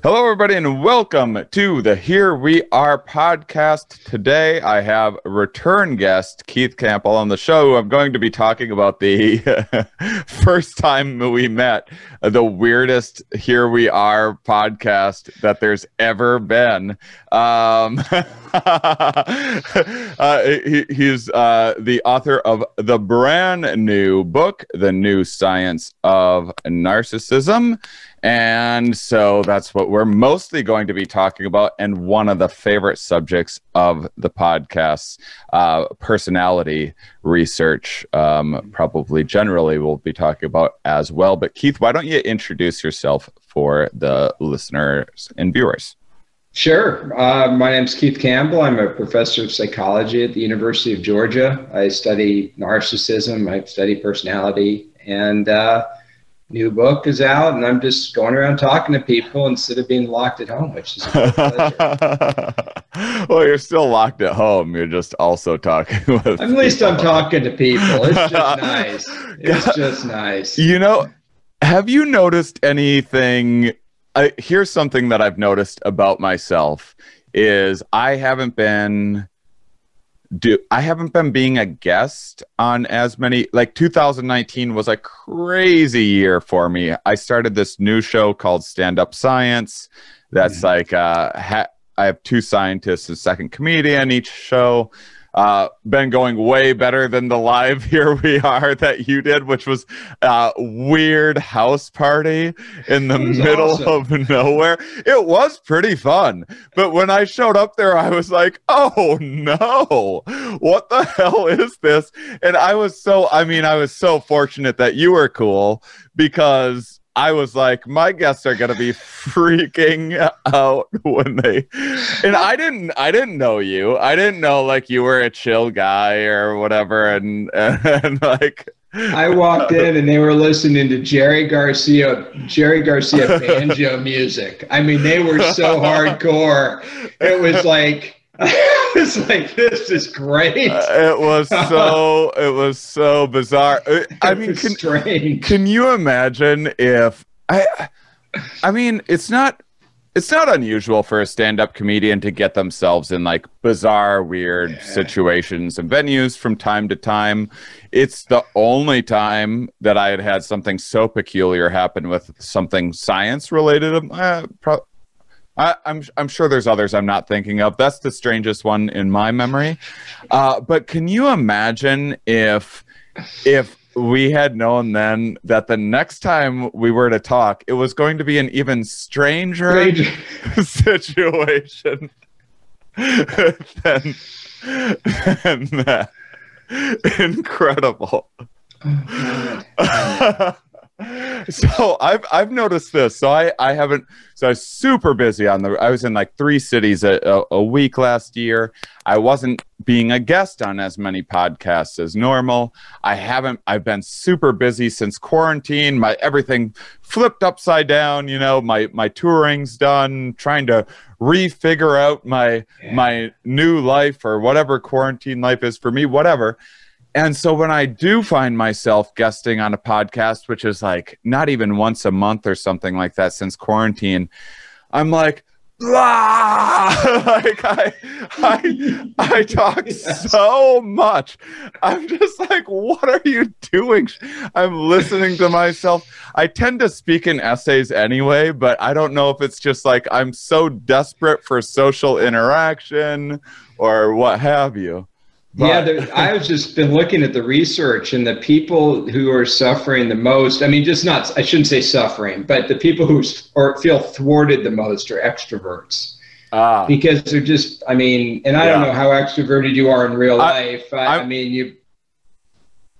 Hello, everybody, and welcome to the Here We Are podcast. Today, I have return guest, Keith Campbell, on the show. I'm going to be talking about the first time we met, the weirdest Here We Are podcast that there's ever been. Um, uh, he, he's uh, the author of the brand new book, The New Science of Narcissism. And so that's what we're mostly going to be talking about. And one of the favorite subjects of the podcast, uh, personality research, um, probably generally we'll be talking about as well. But Keith, why don't you introduce yourself for the listeners and viewers? Sure. Uh, my name is Keith Campbell. I'm a professor of psychology at the University of Georgia. I study narcissism, I study personality, and uh, new book is out and I'm just going around talking to people instead of being locked at home, which is well, you're still locked at home. You're just also talking with. At least I'm talking to people. It's just nice. It's just nice. You know, have you noticed anything? I, here's something that I've noticed about myself is I haven't been do I haven't been being a guest on as many like 2019 was a crazy year for me. I started this new show called Stand Up Science that's mm-hmm. like uh ha- I have two scientists, and second comedian each show uh, been going way better than the live here we are that you did, which was a weird house party in the middle awesome. of nowhere. It was pretty fun. But when I showed up there, I was like, oh no, what the hell is this? And I was so, I mean, I was so fortunate that you were cool because I was like, my guests are gonna be freaking out when they and I didn't I didn't know you. I didn't know like you were a chill guy or whatever and and, and like I walked in and they were listening to Jerry Garcia Jerry Garcia banjo music. I mean, they were so hardcore. It was like I was like, "This is great." Uh, it was so it was so bizarre. Uh, I mean, can, strange. can you imagine if I? I mean, it's not it's not unusual for a stand-up comedian to get themselves in like bizarre weird yeah. situations and venues from time to time it's the only time that i had had something so peculiar happen with something science related uh, pro- I, am I'm, I'm sure there's others I'm not thinking of. That's the strangest one in my memory. Uh, but can you imagine if if we had known then that the next time we were to talk, it was going to be an even stranger, stranger. situation than, than that. Incredible. Oh, so I've I've noticed this. So I I haven't. So I was super busy on the. I was in like three cities a, a, a, week last year. I wasn't being a guest on as many podcasts as normal. I haven't. I've been super busy since quarantine. My everything flipped upside down. You know, my my touring's done. Trying to refigure out my yeah. my new life or whatever quarantine life is for me. Whatever. And so when I do find myself guesting on a podcast, which is like not even once a month or something like that since quarantine, I'm like, ah! like I, I, I talk yes. so much. I'm just like, what are you doing? I'm listening to myself. I tend to speak in essays anyway, but I don't know if it's just like I'm so desperate for social interaction or what have you. But. Yeah, there, I have just been looking at the research and the people who are suffering the most. I mean, just not, I shouldn't say suffering, but the people who or feel thwarted the most are extroverts. Ah. Because they're just, I mean, and I yeah. don't know how extroverted you are in real I, life. I, I, I mean, you.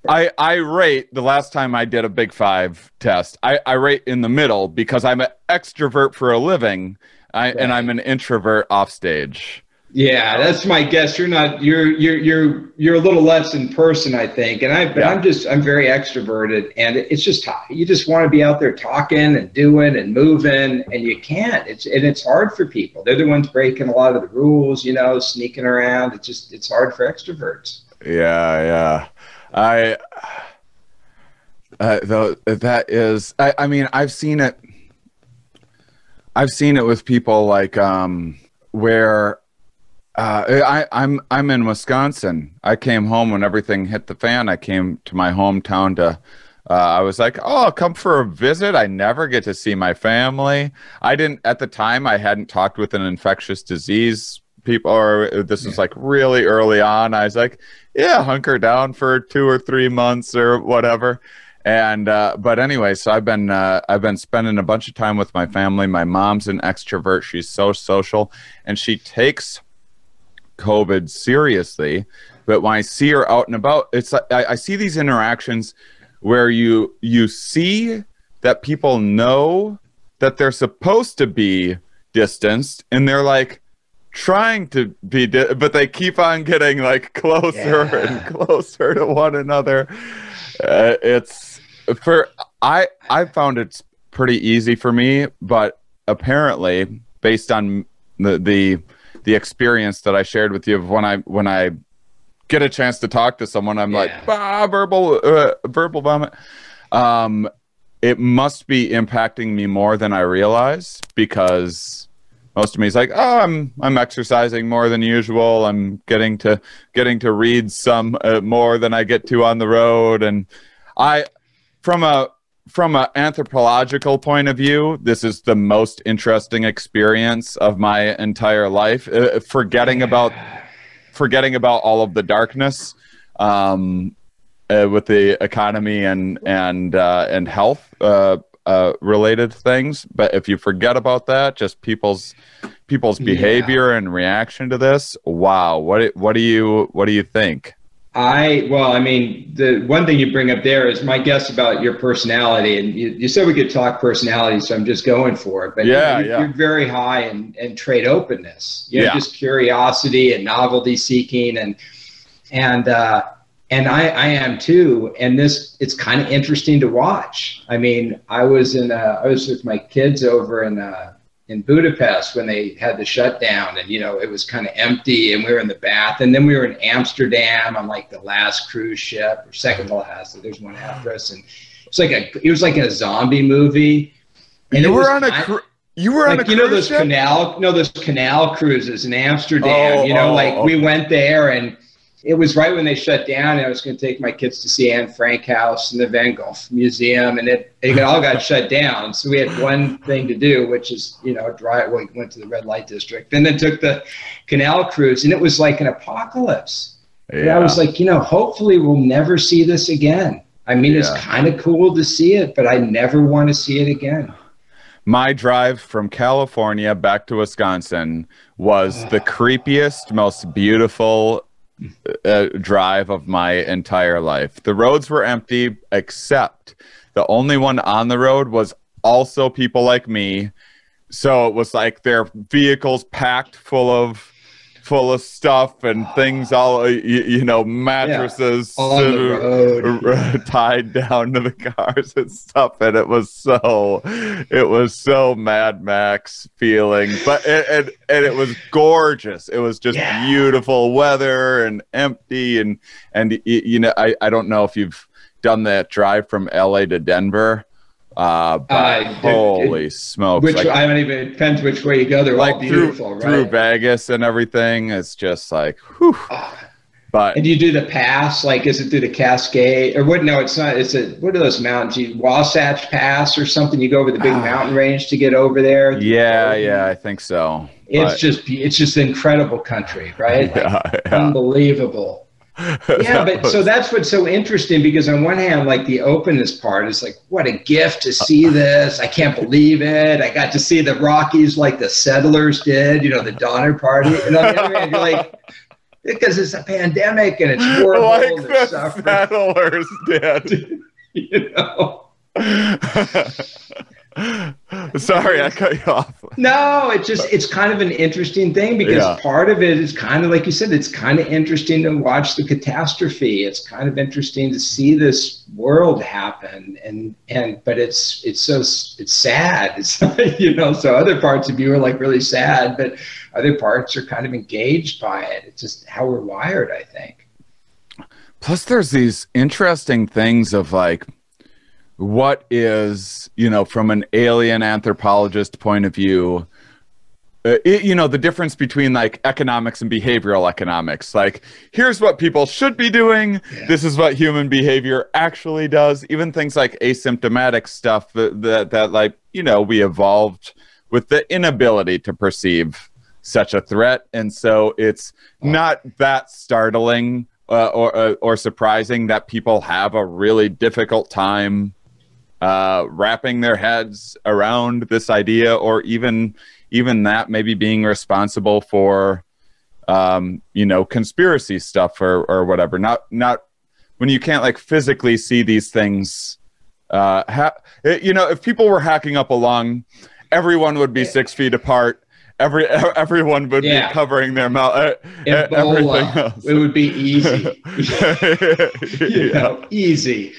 I, I rate the last time I did a big five test, I, I rate in the middle because I'm an extrovert for a living I, right. and I'm an introvert off stage. Yeah, that's my guess. You're not. You're you're you're you're a little less in person, I think. And I, but yeah. I'm just I'm very extroverted, and it's just you just want to be out there talking and doing and moving, and you can't. It's and it's hard for people. They're the ones breaking a lot of the rules, you know, sneaking around. It's just it's hard for extroverts. Yeah, yeah. I. Uh, though that is, I, I mean, I've seen it. I've seen it with people like um, where uh, I, I'm I'm in Wisconsin. I came home when everything hit the fan. I came to my hometown to. Uh, I was like, "Oh, I'll come for a visit." I never get to see my family. I didn't at the time. I hadn't talked with an infectious disease people, or this was like really early on. I was like, "Yeah, hunker down for two or three months or whatever." And uh, but anyway, so I've been uh, I've been spending a bunch of time with my family. My mom's an extrovert. She's so social, and she takes COVID seriously, but when I see her out and about, it's I, I see these interactions where you you see that people know that they're supposed to be distanced, and they're like trying to be, di- but they keep on getting like closer yeah. and closer to one another. Uh, it's for I I found it's pretty easy for me, but apparently based on the the the experience that I shared with you of when I when I get a chance to talk to someone, I'm yeah. like, ah, verbal uh, verbal vomit. Um, it must be impacting me more than I realize because most of me is like, oh, I'm I'm exercising more than usual. I'm getting to getting to read some uh, more than I get to on the road, and I from a from an anthropological point of view, this is the most interesting experience of my entire life. Uh, forgetting about forgetting about all of the darkness um, uh, with the economy and and uh, and health uh, uh, related things. But if you forget about that, just people's people's behavior yeah. and reaction to this, wow, what what do you what do you think? I well, I mean, the one thing you bring up there is my guess about your personality, and you, you said we could talk personality, so I'm just going for it. But yeah, you're, yeah. you're very high in, in trait openness, you know, yeah. just curiosity and novelty seeking, and and uh, and I, I am too. And this it's kind of interesting to watch. I mean, I was in uh, I was with my kids over in uh, in Budapest when they had the shutdown and you know it was kind of empty and we were in the bath and then we were in Amsterdam on like the last cruise ship or second to last so there's one after us and it's like a it was like a zombie movie and you were on a cru- you were like, on a you know those ship? canal no those canal cruises in Amsterdam oh, you know oh, like okay. we went there and it was right when they shut down. And I was going to take my kids to see Anne Frank House and the Van Gogh Museum, and it, it all got shut down. So we had one thing to do, which is you know drive. We went to the red light district, and then took the canal cruise, and it was like an apocalypse. Yeah. And I was like, you know, hopefully we'll never see this again. I mean, yeah. it's kind of cool to see it, but I never want to see it again. My drive from California back to Wisconsin was the creepiest, most beautiful uh, drive of my entire life. The roads were empty, except the only one on the road was also people like me. So it was like their vehicles packed full of full of stuff and things all you, you know mattresses yeah, tied down to the cars and stuff and it was so it was so mad max feeling but it, and, and it was gorgeous. It was just yeah. beautiful weather and empty and and you know I, I don't know if you've done that drive from la to denver uh, uh holy it, smokes! Which like, I don't even depends which way you go. They're like all beautiful, through, right? Through Vegas and everything, it's just like, whew. Ah. But and you do the pass, like is it through the Cascade or what? No, it's not. It's a what are those mountains? You Wasatch Pass or something? You go over the big uh, mountain range to get over there. Yeah, yeah, I think so. It's but, just it's just incredible country, right? Like, yeah, yeah. Unbelievable yeah, but so that's what's so interesting because on one hand, like the openness part is like, what a gift to see uh-uh. this. I can't believe it. I got to see the Rockies like the settlers did, you know, the Donner Party. And on the other hand, you're like, because it's a pandemic and it's horrible. Like and the settlers did. you know. Sorry, I cut you off. no, it just it's kind of an interesting thing because yeah. part of it is kind of like you said, it's kind of interesting to watch the catastrophe. It's kind of interesting to see this world happen, and and but it's it's so it's sad. It's you know, so other parts of you are like really sad, but other parts are kind of engaged by it. It's just how we're wired, I think. Plus, there's these interesting things of like what is you know from an alien anthropologist point of view uh, it, you know the difference between like economics and behavioral economics. Like here's what people should be doing. Yeah. this is what human behavior actually does. Even things like asymptomatic stuff that, that, that like you know we evolved with the inability to perceive such a threat. And so it's not that startling uh, or, uh, or surprising that people have a really difficult time uh, wrapping their heads around this idea, or even even that maybe being responsible for um, you know conspiracy stuff or or whatever. Not not when you can't like physically see these things. Uh, ha- it, you know, if people were hacking up a lung, everyone would be six feet apart every everyone would yeah. be covering their mouth. Uh, everything else. It would be easy. you know, easy.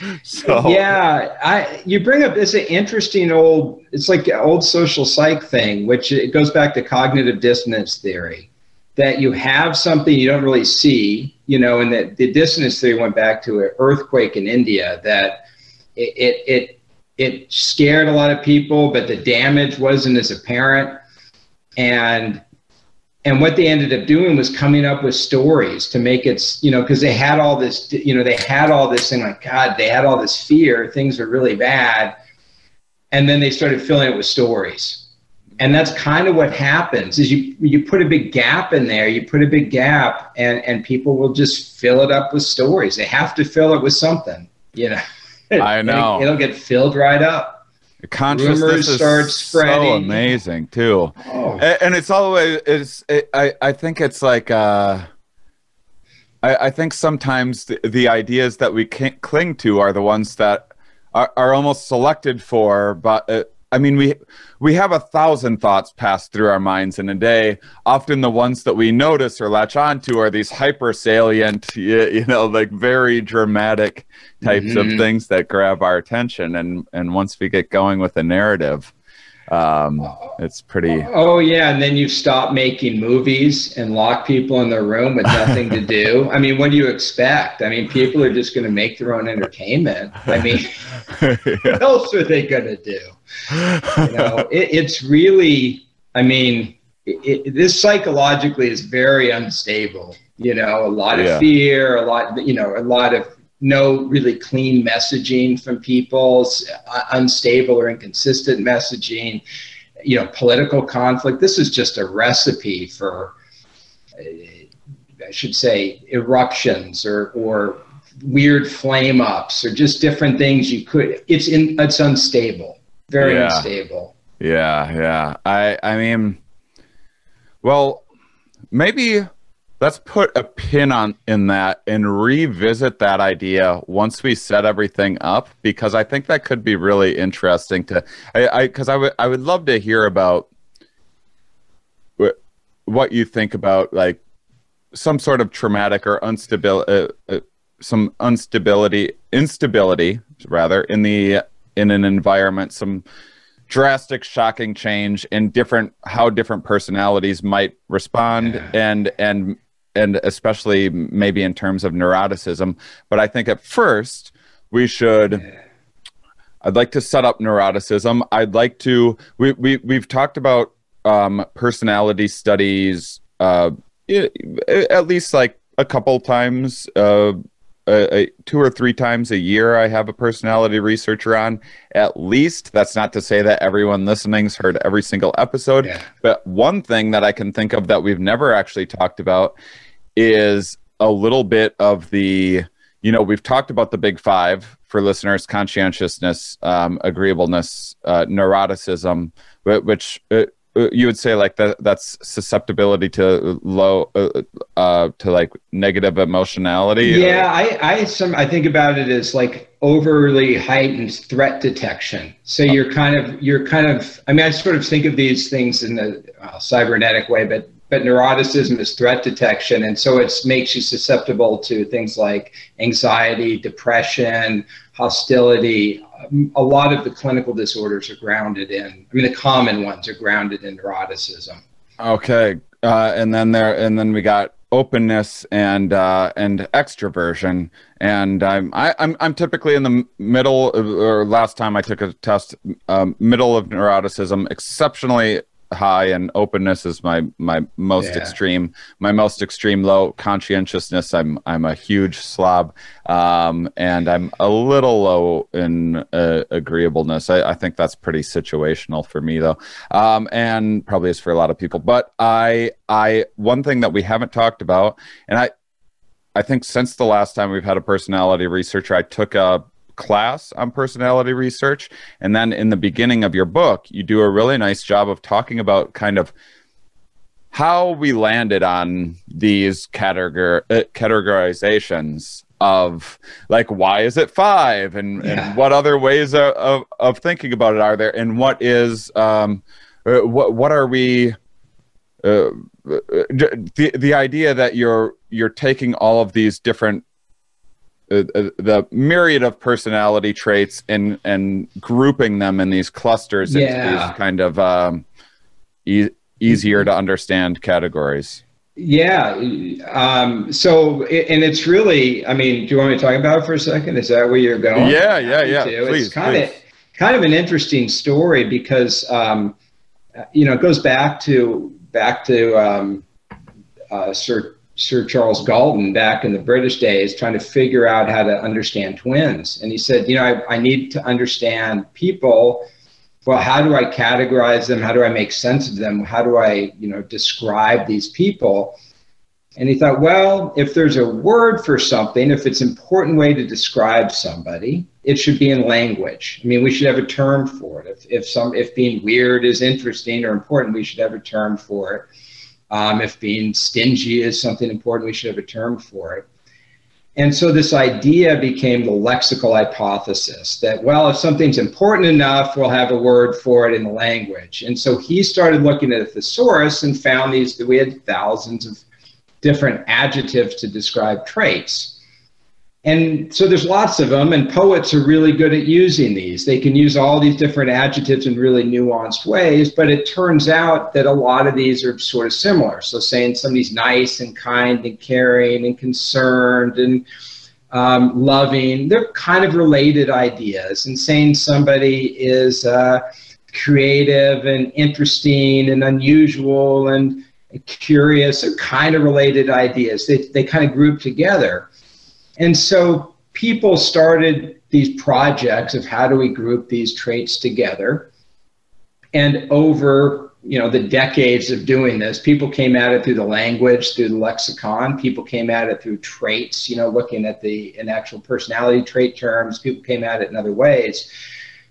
So yeah, I you bring up it's an interesting old. It's like an old social psych thing, which it goes back to cognitive dissonance theory. That you have something you don't really see, you know, and that the dissonance theory went back to an earthquake in India that it, it, it it scared a lot of people, but the damage wasn't as apparent and and what they ended up doing was coming up with stories to make it you know because they had all this you know they had all this thing like god they had all this fear things are really bad. And then they started filling it with stories. And that's kind of what happens is you you put a big gap in there you put a big gap and and people will just fill it up with stories. They have to fill it with something you know? I know. it, it'll get filled right up consciousness Rumors is so amazing too oh. and, it's always it's it, i i think it's like uh i i think sometimes the, the ideas that we can't cling to are the ones that are, are almost selected for but uh, I mean, we we have a thousand thoughts pass through our minds in a day. Often, the ones that we notice or latch onto are these hyper salient, you, you know, like very dramatic types mm-hmm. of things that grab our attention. And and once we get going with a narrative, um, it's pretty. Oh yeah, and then you stop making movies and lock people in their room with nothing to do. I mean, what do you expect? I mean, people are just going to make their own entertainment. I mean, yeah. what else are they going to do? You know, it, it's really. I mean, it, it, this psychologically is very unstable. You know, a lot of yeah. fear, a lot. You know, a lot of no really clean messaging from people, unstable or inconsistent messaging, you know, political conflict. This is just a recipe for, uh, I should say, eruptions or or weird flame ups or just different things you could. It's in. It's unstable. Very yeah. unstable. Yeah, yeah. I I mean, well, maybe let's put a pin on in that and revisit that idea once we set everything up because I think that could be really interesting to I because I, I would I would love to hear about what you think about like some sort of traumatic or unstability uh, uh, some instability instability rather in the in an environment some drastic shocking change in different how different personalities might respond yeah. and and and especially maybe in terms of neuroticism. But I think at first we should. I'd like to set up neuroticism. I'd like to. We we we've talked about um, personality studies uh, at least like a couple times. Uh, a, a, two or three times a year I have a personality researcher on at least. That's not to say that everyone listening's heard every single episode, yeah. but one thing that I can think of that we've never actually talked about is a little bit of the you know we've talked about the big five for listeners conscientiousness um, agreeableness uh, neuroticism which uh, uh, you would say like that that's susceptibility to low uh, uh, to like negative emotionality yeah or? i i some i think about it as like overly heightened threat detection so you're kind of you're kind of i mean i sort of think of these things in the uh, cybernetic way but but neuroticism is threat detection and so it makes you susceptible to things like anxiety depression hostility. A lot of the clinical disorders are grounded in i mean the common ones are grounded in neuroticism. Okay uh, and then there and then we got openness and uh, and extroversion and i'm I, am i am i am typically in the middle or last time i took a test um, middle of neuroticism exceptionally high and openness is my my most yeah. extreme my most extreme low conscientiousness. I'm i'm a huge slob um, and i'm a little low in uh, agreeableness. I, I think that's pretty situational for me though um, and probably is for a lot of people. But i i one thing that we haven't talked about and i i think since the last time we've had a personality researcher i took a class on personality research. And then in the beginning of your book, you do a really nice job of talking about kind of how we landed on these categor- uh, categorizations of like why is it five and, yeah. and what other ways of, of, of, thinking about it are there and what is um, uh, what what are we uh, uh the the idea that you're you're taking all of these different uh, uh, the myriad of personality traits and and grouping them in these clusters yeah. into these kind of um, e- easier to understand categories. Yeah. Um, so, and it's really, I mean, do you want me to talk about it for a second? Is that where you're going? Yeah, yeah, yeah. Please, it's kind please. of, kind of an interesting story because, um, you know, it goes back to, back to um, uh, Sir Sir Charles Galton back in the British days trying to figure out how to understand twins. And he said, you know, I, I need to understand people. Well, how do I categorize them? How do I make sense of them? How do I, you know, describe these people? And he thought, well, if there's a word for something, if it's an important way to describe somebody, it should be in language. I mean, we should have a term for it. If, if some if being weird is interesting or important, we should have a term for it. Um, if being stingy is something important, we should have a term for it. And so this idea became the lexical hypothesis that, well, if something's important enough, we'll have a word for it in the language. And so he started looking at a thesaurus and found these, that we had thousands of different adjectives to describe traits. And so there's lots of them, and poets are really good at using these. They can use all these different adjectives in really nuanced ways, but it turns out that a lot of these are sort of similar. So saying somebody's nice and kind and caring and concerned and um, loving, they're kind of related ideas. And saying somebody is uh, creative and interesting and unusual and curious are kind of related ideas. They, they kind of group together. And so people started these projects of how do we group these traits together. And over you know the decades of doing this, people came at it through the language, through the lexicon. People came at it through traits, you know, looking at the in actual personality trait terms. People came at it in other ways,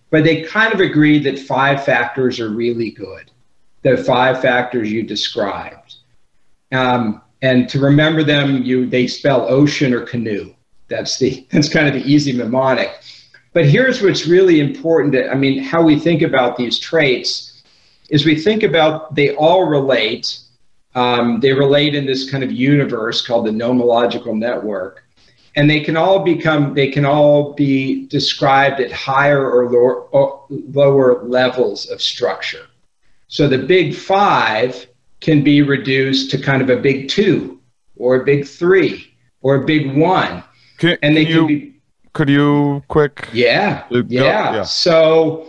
but they kind of agreed that five factors are really good. The five factors you described, um, and to remember them, you they spell ocean or canoe. That's the that's kind of the easy mnemonic. But here's what's really important. To, I mean, how we think about these traits is we think about they all relate. Um, they relate in this kind of universe called the nomological network, and they can all become they can all be described at higher or lower, or lower levels of structure. So the big five can be reduced to kind of a big two, or a big three, or a big one can, and they can, you, be. Could you quick? Yeah, yeah. yeah. So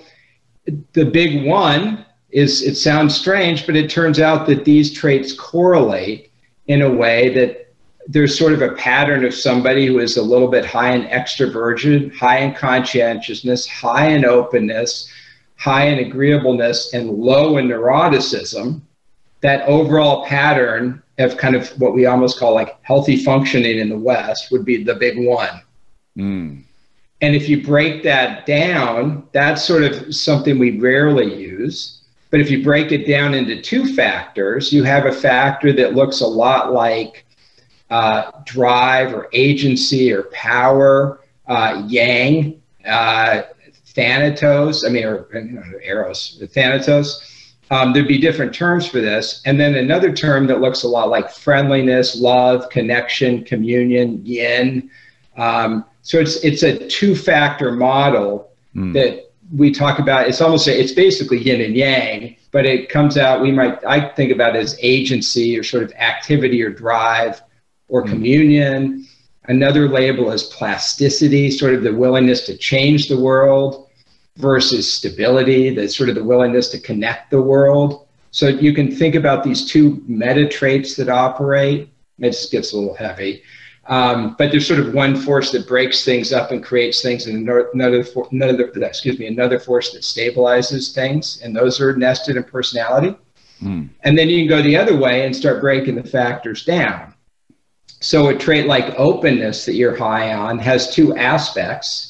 the big one is it sounds strange, but it turns out that these traits correlate in a way that there's sort of a pattern of somebody who is a little bit high in extroversion, high in conscientiousness, high in openness, high in agreeableness, and low in neuroticism. That overall pattern have kind of what we almost call like healthy functioning in the West would be the big one. Mm. And if you break that down, that's sort of something we rarely use. But if you break it down into two factors, you have a factor that looks a lot like uh, drive or agency or power, uh, yang, uh, thanatos, I mean, or know, eros, thanatos. Um, there'd be different terms for this. And then another term that looks a lot like friendliness, love, connection, communion, yin. Um, so it's, it's a two factor model mm. that we talk about. It's almost, a, it's basically yin and yang, but it comes out, we might, I think about it as agency or sort of activity or drive or mm. communion. Another label is plasticity, sort of the willingness to change the world versus stability, the sort of the willingness to connect the world. So you can think about these two meta traits that operate. It just gets a little heavy. Um, but there's sort of one force that breaks things up and creates things, and another, another, excuse me, another force that stabilizes things, and those are nested in personality. Mm. And then you can go the other way and start breaking the factors down. So a trait like openness that you're high on has two aspects.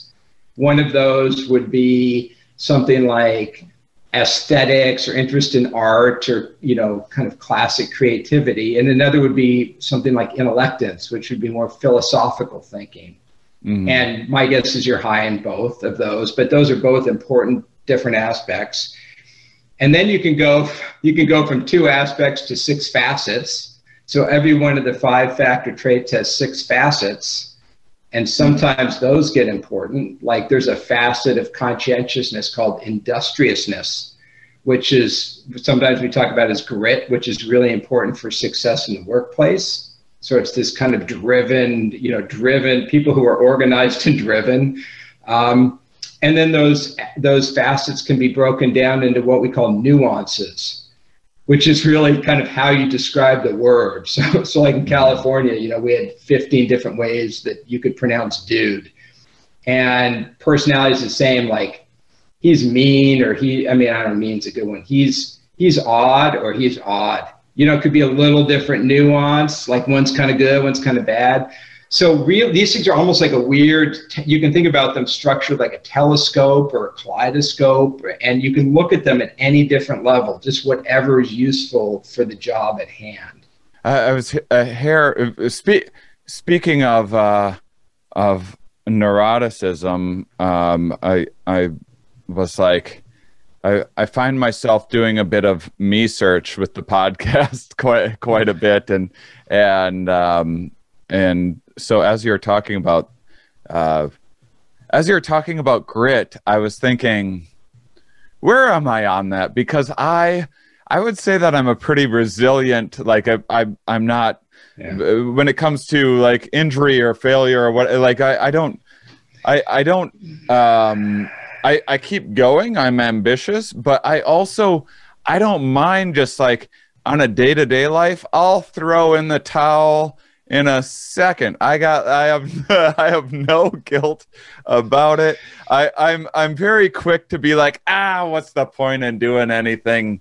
One of those would be something like aesthetics or interest in art or you know kind of classic creativity. And another would be something like intellectence which would be more philosophical thinking. Mm-hmm. and my guess is you're high in both of those but those are both important different aspects. And then you can go you can go from two aspects to six facets. So every one of the five factor traits has six facets and sometimes those get important. Like there's a facet of conscientiousness called industriousness, which is sometimes we talk about as grit, which is really important for success in the workplace. So it's this kind of driven, you know, driven people who are organized and driven. Um, and then those those facets can be broken down into what we call nuances which is really kind of how you describe the word. So, so like in California, you know, we had 15 different ways that you could pronounce dude. And personality is the same, like he's mean or he, I mean, I don't know, mean's a good one. He's, he's odd or he's odd. You know, it could be a little different nuance, like one's kind of good, one's kind of bad. So real, these things are almost like a weird. You can think about them structured like a telescope or a kaleidoscope, and you can look at them at any different level, just whatever is useful for the job at hand. I was uh. Uh, spe- speaking of uh, of neuroticism, um, I I was like. I, I find myself doing a bit of me search with the podcast quite quite a bit and and um, and so as you're talking about uh, as you're talking about grit, I was thinking, where am I on that? Because I I would say that I'm a pretty resilient. Like I, I I'm not yeah. when it comes to like injury or failure or what. Like I I don't I I don't um I I keep going. I'm ambitious, but I also I don't mind just like on a day to day life. I'll throw in the towel in a second. I got I have I have no guilt about it. I I'm I'm very quick to be like, "Ah, what's the point in doing anything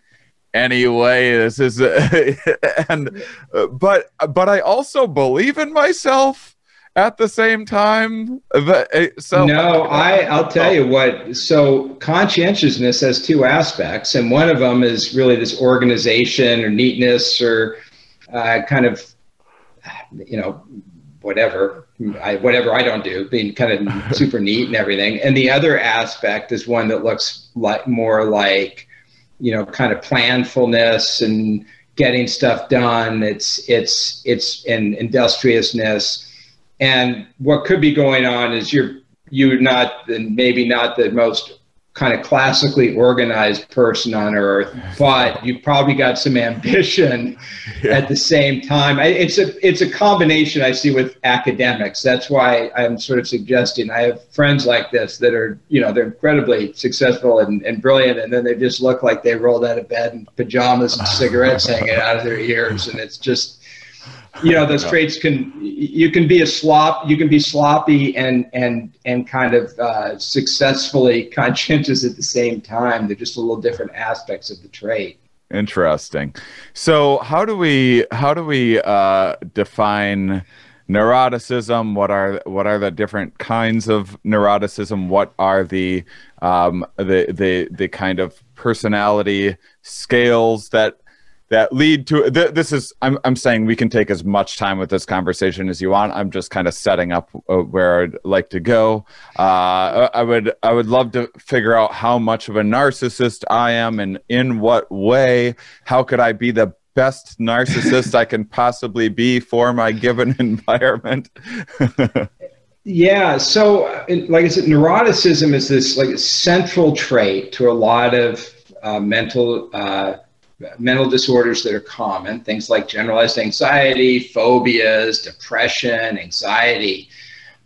anyway? This is and but but I also believe in myself at the same time eh, so no i i'll tell you what so conscientiousness has two aspects and one of them is really this organization or neatness or uh, kind of you know, whatever I whatever I don't do, being kind of super neat and everything. And the other aspect is one that looks like more like, you know, kind of planfulness and getting stuff done. It's it's it's an industriousness. And what could be going on is you're you're not maybe not the most kind of classically organized person on earth, but you've probably got some ambition yeah. at the same time. It's a it's a combination I see with academics. That's why I'm sort of suggesting I have friends like this that are you know they're incredibly successful and, and brilliant, and then they just look like they rolled out of bed in pajamas and cigarettes hanging out of their ears, and it's just you know those traits can you can be a slop you can be sloppy and and and kind of uh, successfully conscientious at the same time. They're just a little different aspects of the trait interesting. So how do we how do we uh, define neuroticism? What are what are the different kinds of neuroticism? What are the um, the the the kind of personality scales that that lead to th- this is I'm, I'm saying we can take as much time with this conversation as you want. I'm just kind of setting up uh, where i'd like to go. Uh, i would i would love to figure out how much of a narcissist i am and in what way. How could i be the best narcissist i can possibly be for my given environment? Yeah so like i said neuroticism is this like central trait to a lot of uh, mental uh, mental disorders that are common, things like generalized anxiety, phobias, depression, anxiety.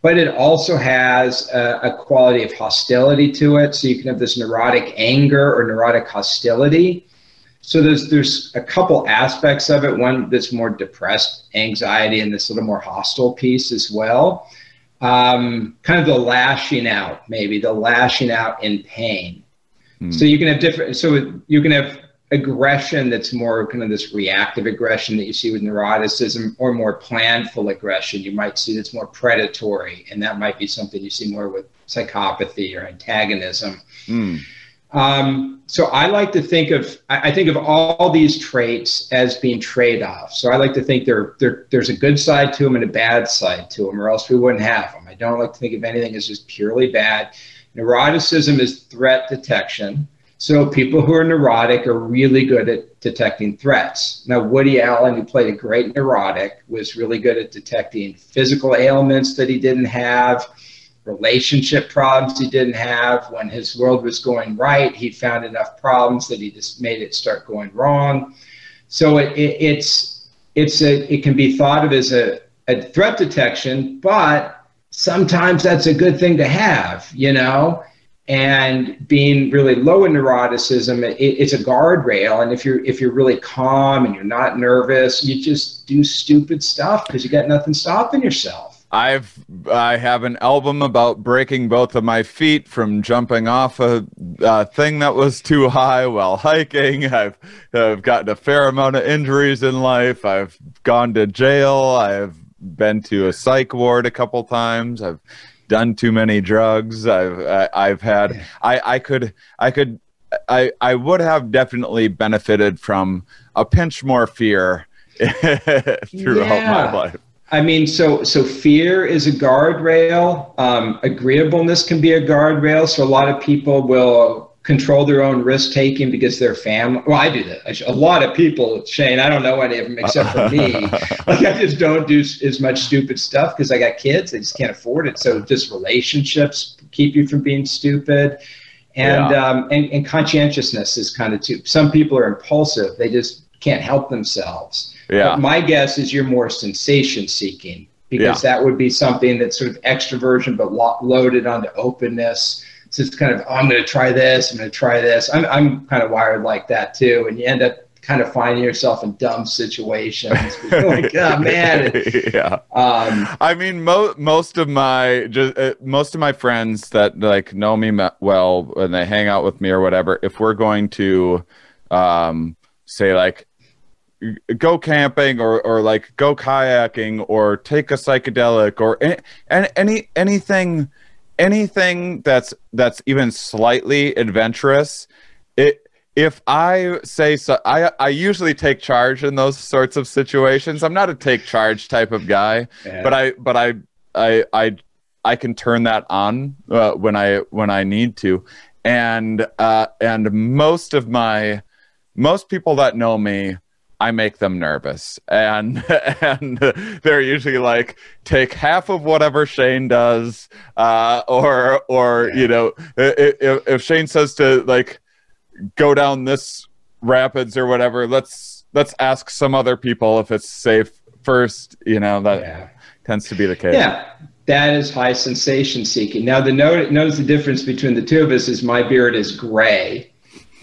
But it also has a, a, quality of hostility to it. So you can have this neurotic anger or neurotic hostility. So there's there's a couple aspects of it. One that's more depressed anxiety, and this little more hostile piece as well. Um, kind of the lashing out, maybe the lashing out in pain. Hmm. So you can have different. So you can have aggression that's more kind of this reactive aggression that you see with neuroticism or more planful aggression you might see that's more predatory and that might be something you see more with psychopathy or antagonism. Mm. um, so i like to think of I, think of all these traits as being trade-offs. So i like to think there, there there's a good side to them and a bad side to them or else we wouldn't have them i don't like to think of anything as just purely bad. Neuroticism is threat detection so people who are neurotic are really good at detecting threats. Now, Woody Allen, who played a great neurotic, was really good at detecting physical ailments that he didn't have, relationship problems he didn't have. When his world was going right, he found enough problems that he just made it start going wrong. So it, it, it's it's a it can be thought of as a, a threat detection, but sometimes that's a good thing to have, you know and being really low in neuroticism it, it's a guardrail. And if you're if you're really calm and you're not nervous you just do stupid stuff because you got nothing stopping yourself. I've i have an album about breaking both of my feet from jumping off a, a thing that was too high while hiking. I've i've gotten a fair amount of injuries in life. I've gone to jail. I've been to a psych ward a couple times. I've done too many drugs. I've I, have i have had I I could I could I I would have definitely benefited from a pinch more fear throughout yeah. my life. I mean, so so fear is a guardrail. Um, agreeableness can be a guardrail. So a lot of people will control their own risk taking because their family. Well, I do that. A lot of people, Shane. I don't know any of them except for me. like I just don't do as much stupid stuff because I got kids. I just can't afford it. So just relationships keep you from being stupid. And yeah. um, and, and conscientiousness is kind of too. Some people are impulsive. They just can't help themselves. Yeah. But my guess is you're more sensation seeking because yeah. that would be something that's sort of extroversion but lo- loaded onto openness so it's kind of, oh, I'm going to try this. I'm going to try this. I'm, I'm kind of wired like that too. And you end up kind of finding yourself in dumb situations. like, oh man. yeah. Um, I mean, most most of my just uh, most of my friends that like know me well and they hang out with me or whatever. If we're going to, um, say like go camping or or like go kayaking or take a psychedelic or any, any anything anything that's that's even slightly adventurous it if i say so i i usually take charge in those sorts of situations i'm not a take charge type of guy yeah. but i but i i i i can turn that on uh, when i when i need to and uh and most of my most people that know me I make them nervous, and and they're usually like, take half of whatever Shane does, uh, or or yeah. you know, if, if Shane says to like go down this rapids or whatever, let's let's ask some other people if it's safe first. You know that yeah. tends to be the case. Yeah, that is high sensation seeking. Now the note notice the difference between the two of us is my beard is gray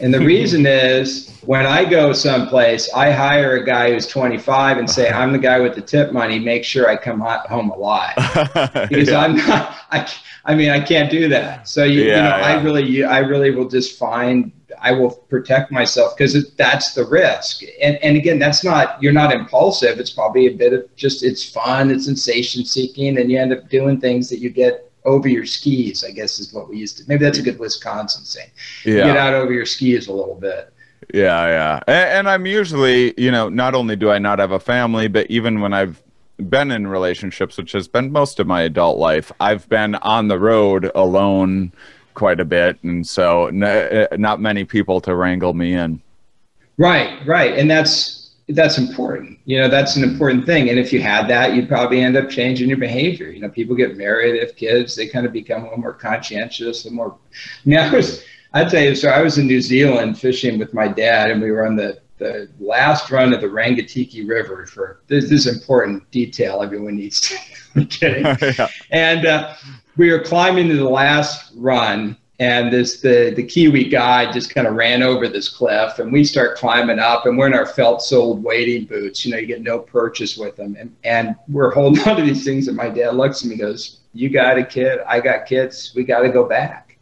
and the reason is when I go someplace, I hire a guy who's 25 and say, uh-huh. I'm the guy with the tip money. Make sure I come home alive. Because yeah. I'm not, I, I mean, I can't do that. So, you, yeah, you know, yeah. I really, I really will just find, I will protect myself because that's the risk. And and again, that's not you're not impulsive. It's probably a bit of just it's fun, it's sensation seeking, and you end up doing things that you get over your skis. I guess is what we used to. Maybe that's a good Wisconsin saying. Yeah. Get out over your skis a little bit. Yeah, yeah. And, and I'm usually, you know, not only do I not have a family, but even when I've been in relationships, which has been most of my adult life, I've been on the road alone quite a bit, and so n- uh, not many people to wrangle me in. Right, right, and that's that's important. You know, that's an important thing. And if you had that, you'd probably end up changing your behavior. You know, people get married, have kids, they kind of become a little more conscientious, a more. Now, I was, I'd tell you, so I was in New Zealand fishing with my dad, and we were on the the last run of the Rangitikei River for this, this is important detail everyone needs to. I'm kidding. yeah. And uh, we were climbing to the last run, and this the the Kiwi guide just kind of ran over this cliff, and we start climbing up, and we're in our felt-soled wading boots. You know, you get no purchase with them, and and we're holding on to these things. And my dad looks at me, goes, "You got a kid, I got kids, we got to go back."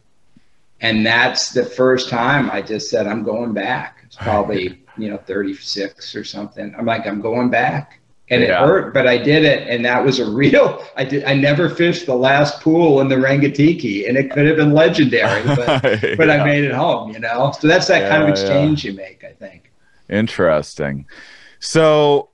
And that's the first time I just said, "I'm going back." It's probably you know, 36 or something. I'm like, I'm going back. And yeah. it hurt, but I did it. And that was a real, I did, I never fished the last pool in the Rangitikei, and it could have been legendary, but, yeah. but I made it home, you know? So that's that yeah, kind of exchange you make, I think. Interesting. So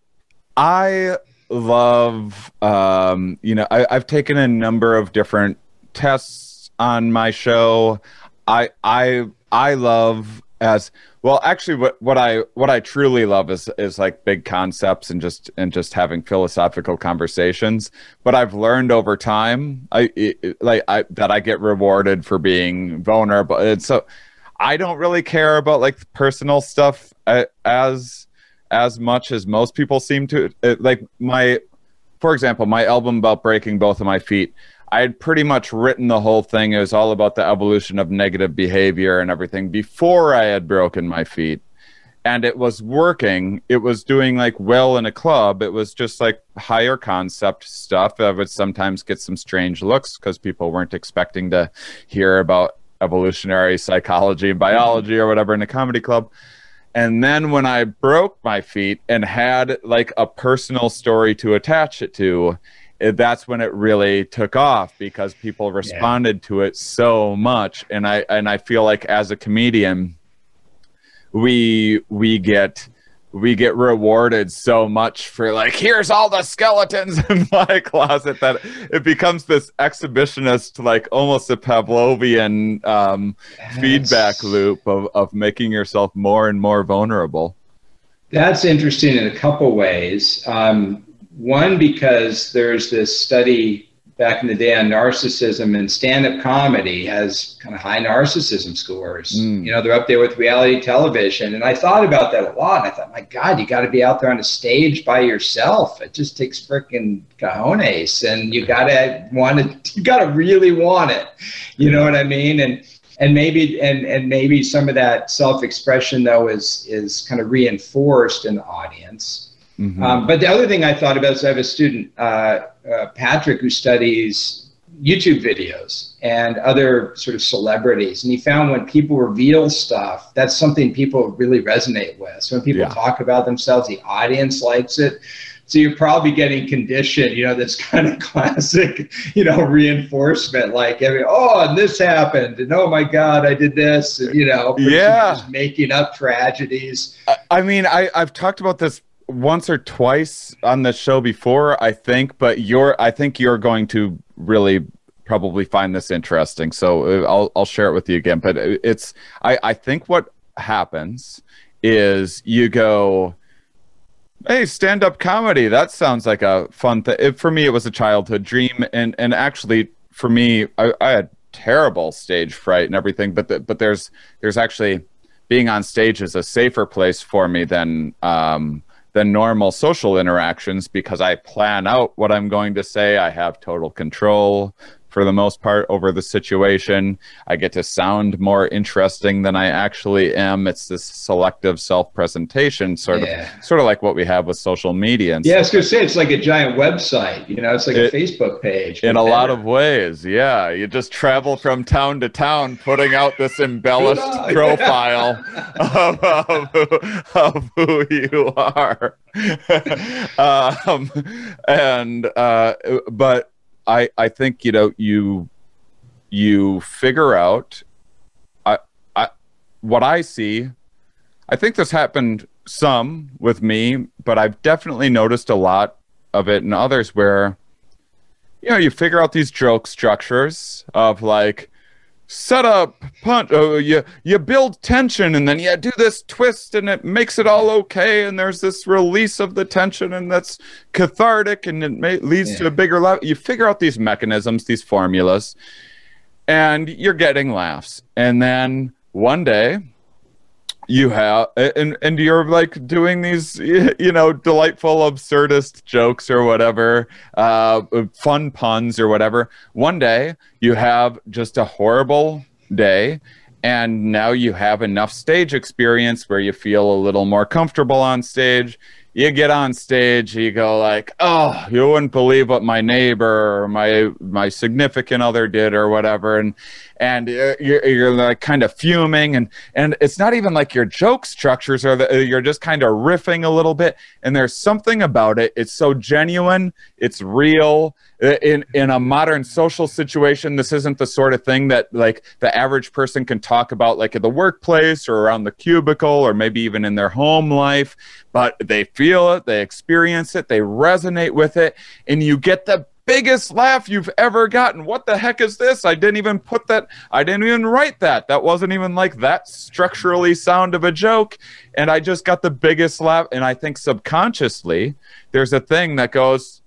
I love, um, you know, I, I've taken a number of different tests on my show. I, I, I love as well, actually, what, what I what I truly love is is like big concepts and just and just having philosophical conversations. But I've learned over time, I it, like I, that I get rewarded for being vulnerable. And so I don't really care about like personal stuff uh, as as much as most people seem to. Like my, for example, my album about breaking both of my feet I had pretty much written the whole thing. It was all about the evolution of negative behavior and everything before I had broken my feet. And it was working. It was doing like well in a club. It was just like higher concept stuff. I would sometimes get some strange looks because people weren't expecting to hear about evolutionary psychology and biology or whatever in a comedy club. And then when I broke my feet and had like a personal story to attach it to, it, that's when it really took off because people responded yeah. to it so much. And i and i feel like as a comedian we we get we get rewarded so much for like here's all the skeletons in my closet that it becomes this exhibitionist like almost a pavlovian um, feedback loop of, of making yourself more and more vulnerable. That's interesting in a couple ways. Um, one, because there's this study back in the day on narcissism and stand-up comedy has kind of high narcissism scores. Mm. You know, they're up there with reality television. And I thought about that a lot. And I thought, my God, you got to be out there on a stage by yourself. It just takes freaking cojones, and you got to want it. You got to really want it. You know what I mean? And and maybe and and maybe some of that self-expression though is is kind of reinforced in the audience Mm-hmm. Um, but the other thing I thought about is I have a student, uh, uh, Patrick, who studies YouTube videos and other sort of celebrities. And he found when people reveal stuff, that's something people really resonate with. So when people yeah. talk about themselves, the audience likes it. So you're probably getting conditioned, you know, this kind of classic, you know, reinforcement, like, every, oh, and this happened, and oh my God, I did this, and, you know, yeah, making up tragedies. I, I mean, I, I've talked about this once or twice on the show before, I think, but you're I think you're going to really probably find this interesting. So uh, I'll I'll share it with you again. But it's I I think what happens is you go hey stand up comedy that sounds like a fun thing for me it was a childhood dream and and actually for me i, I had terrible stage fright and everything but the, but there's there's actually being on stage is a safer place for me than um than normal social interactions because I plan out what I'm going to say. I have total control for the most part over the situation. I get to sound more interesting than I actually am. It's this selective self-presentation, sort yeah. of, sort of like what we have with social media. yeah, I was to say it's like a giant website. You know, it's like it, a Facebook page. In a lot of ways, yeah. You just travel from town to town, putting out this embellished profile of, of, of, who you are. um, and uh, but I I think you know you you figure out I I what I see I think this happened some with me but I've definitely noticed a lot of it in others where you know you figure out these joke structures of like set up punch oh, you you build tension and then you do this twist and it makes it all okay and there's this release of the tension and that's cathartic and it may, leads yeah. to a bigger level you figure out these mechanisms these formulas and you're getting laughs and then one day you have and and you're like doing these you know delightful absurdist jokes or whatever uh fun puns or whatever. One day you have just a horrible day and now you have enough stage experience where you feel a little more comfortable on stage you get on stage you go like oh you wouldn't believe what my neighbor or my my significant other did or whatever and and uh, you're, you're like kind of fuming and and it's not even like your joke structures are the, you're just kind of riffing a little bit and there's something about it it's so genuine it's real uh, in in a modern social situation this isn't the sort of thing that like the average person can talk about like at the workplace or around the cubicle or maybe even in their home life but they feel it they experience it they resonate with it and you get the biggest laugh you've ever gotten. What the heck is this? I didn't even put that, I didn't even write that. That wasn't even like that structurally sound of a joke. And I just got the biggest laugh. And I think subconsciously, there's a thing that goes,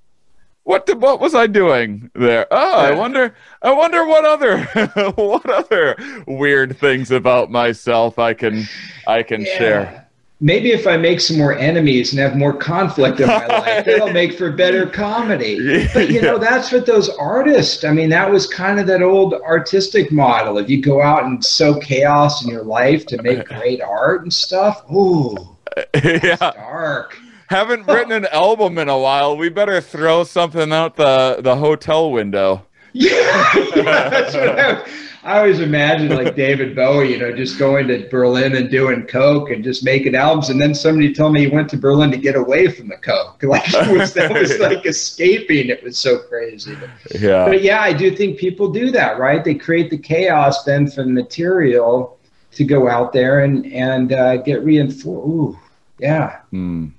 what what was I doing there? Oh, I wonder I wonder what other what other weird things about myself I can I can yeah. share maybe if I make some more enemies and have more conflict in my life, it'll make for better comedy. But you know, that's what those artists, I mean, that was kind of that old artistic model. If you go out and sow chaos in your life to make great art and stuff, ooh, yeah. dark. Haven't written an album in a while. We better throw something out the, the hotel window. Yeah, yeah that's what I I always imagine like David Bowie, you know, just going to Berlin and doing coke and just making albums. And then somebody told me he went to Berlin to get away from the coke. Like it was, that was like escaping. It was so crazy. But, yeah. But yeah, I do think people do that, right? They create the chaos then for the material to go out there and and uh, get reinforced. Ooh, yeah. Mm.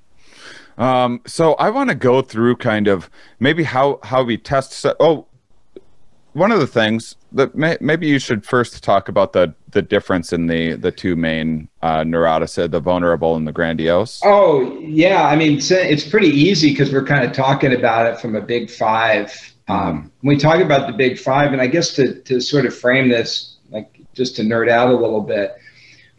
Um, so I want to go through kind of maybe how how we test. So, oh, one of the things that may, maybe you should first talk about the the difference in the the two main uh, neuroticid, the vulnerable and the grandiose. Oh yeah, I mean it's, it's pretty easy because we're kind of talking about it from a big five. Um, we talk about the big five, and I guess to to sort of frame this, like just to nerd out a little bit,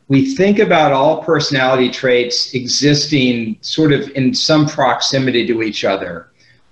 we think about all personality traits existing sort of in some proximity to each other.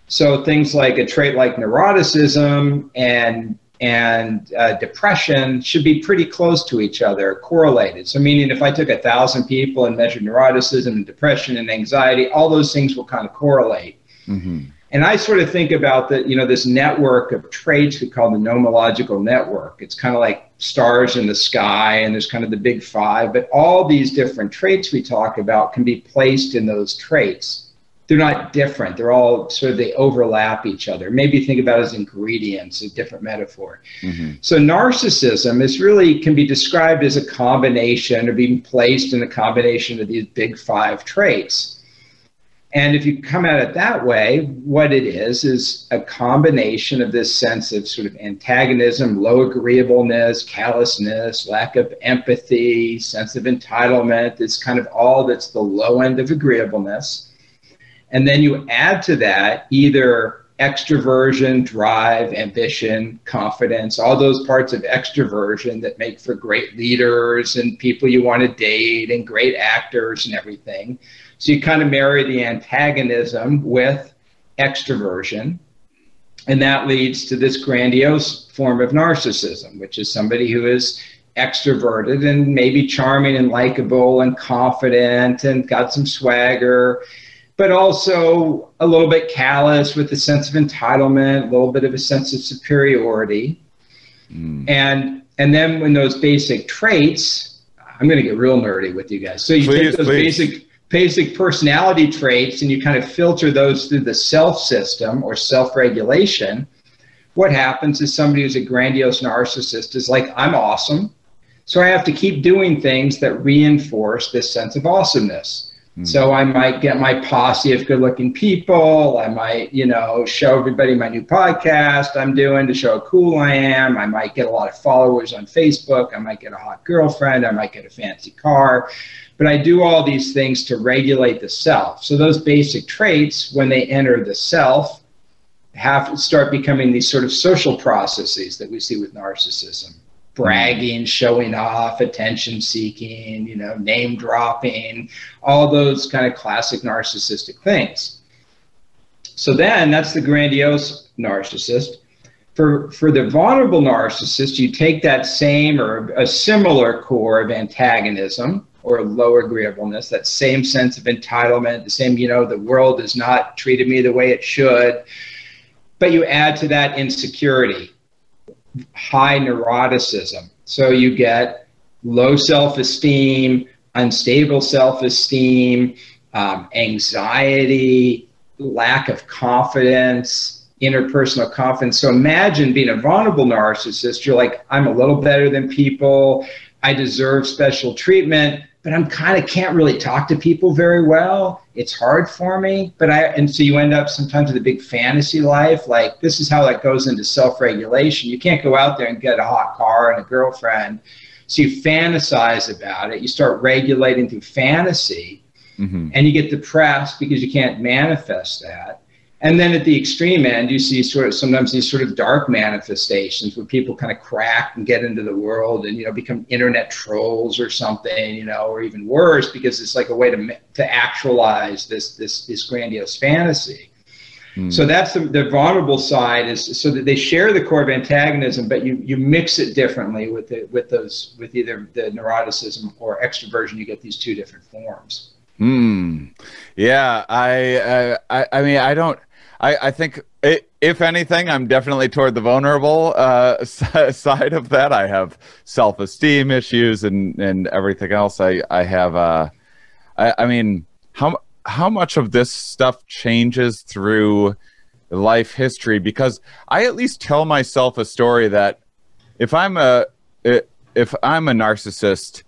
So things like a trait like neuroticism and and uh, depression should be pretty close to each other, correlated. So meaning if I took a thousand people and measured neuroticism and depression and anxiety, all those things will kind of correlate. Mm-hmm. And I sort of think about that, you know, this network of traits we call the nomological network. It's kind of like stars in the sky, and there's kind of the big five, but all these different traits we talk about can be placed in those traits they're not different. They're all sort of they overlap each other. Maybe think about as ingredients, a different metaphor. Mm-hmm. So narcissism is really can be described as a combination or being placed in a combination of these big five traits. And if you come at it that way, what it is is a combination of this sense of sort of antagonism, low agreeableness, callousness, lack of empathy, sense of entitlement. It's kind of all that's the low end of agreeableness and then you add to that either extroversion, drive, ambition, confidence, all those parts of extroversion that make for great leaders and people you want to date and great actors and everything. So you kind of marry the antagonism with extroversion. And that leads to this grandiose form of narcissism, which is somebody who is extroverted and maybe charming and likable and confident and got some swagger, but also a little bit callous with a sense of entitlement, a little bit of a sense of superiority. Mm. And and then when those basic traits, I'm going to get real nerdy with you guys. So you please, take those please. basic basic personality traits and you kind of filter those through the self system or self regulation. What happens is somebody who's a grandiose narcissist is like, I'm awesome. So I have to keep doing things that reinforce this sense of awesomeness. Hmm. So I might get my posse of good-looking people. I might, you know, show everybody my new podcast I'm doing to show how cool I am. I might get a lot of followers on Facebook. I might get a hot girlfriend. I might get a fancy car. But I do all these things to regulate the self. So those basic traits, when they enter the self, have start becoming these sort of social processes that we see with narcissism bragging, showing off, attention seeking, you know, name dropping, all those kind of classic narcissistic things. So then that's the grandiose narcissist. For, for the vulnerable narcissist, you take that same or a similar core of antagonism or low agreeableness, that same sense of entitlement, the same, you know, the world has not treated me the way it should. But you add to that insecurity, high neuroticism. So you get low self esteem, unstable self esteem, um, anxiety, lack of confidence, interpersonal confidence. So imagine being a vulnerable narcissist. You're like, I'm a little better than people. I deserve special treatment but I'm kind of can't really talk to people very well. It's hard for me. But I and so you end up sometimes with a big fantasy life. Like this is how that goes into self-regulation. You can't go out there and get a hot car and a girlfriend. So you fantasize about it. You start regulating through fantasy, mm-hmm. and you get depressed because you can't manifest that. And then at the extreme end, you see sort of sometimes these sort of dark manifestations where people kind of crack and get into the world and you know become internet trolls or something, you know, or even worse because it's like a way to to actualize this this this grandiose fantasy. Hmm. So that's the, the vulnerable side is so that they share the core of antagonism, but you you mix it differently with the with those with either the neuroticism or extroversion. You get these two different forms. Hmm. Yeah. I, uh, I. I mean, I don't. I, I think, it, if anything, I'm definitely toward the vulnerable uh, side of that. I have self esteem issues and, and everything else. I, I have, uh, I, I mean, how, how much of this stuff changes through life history? Because I at least tell myself a story that if I'm a, if I'm a narcissist,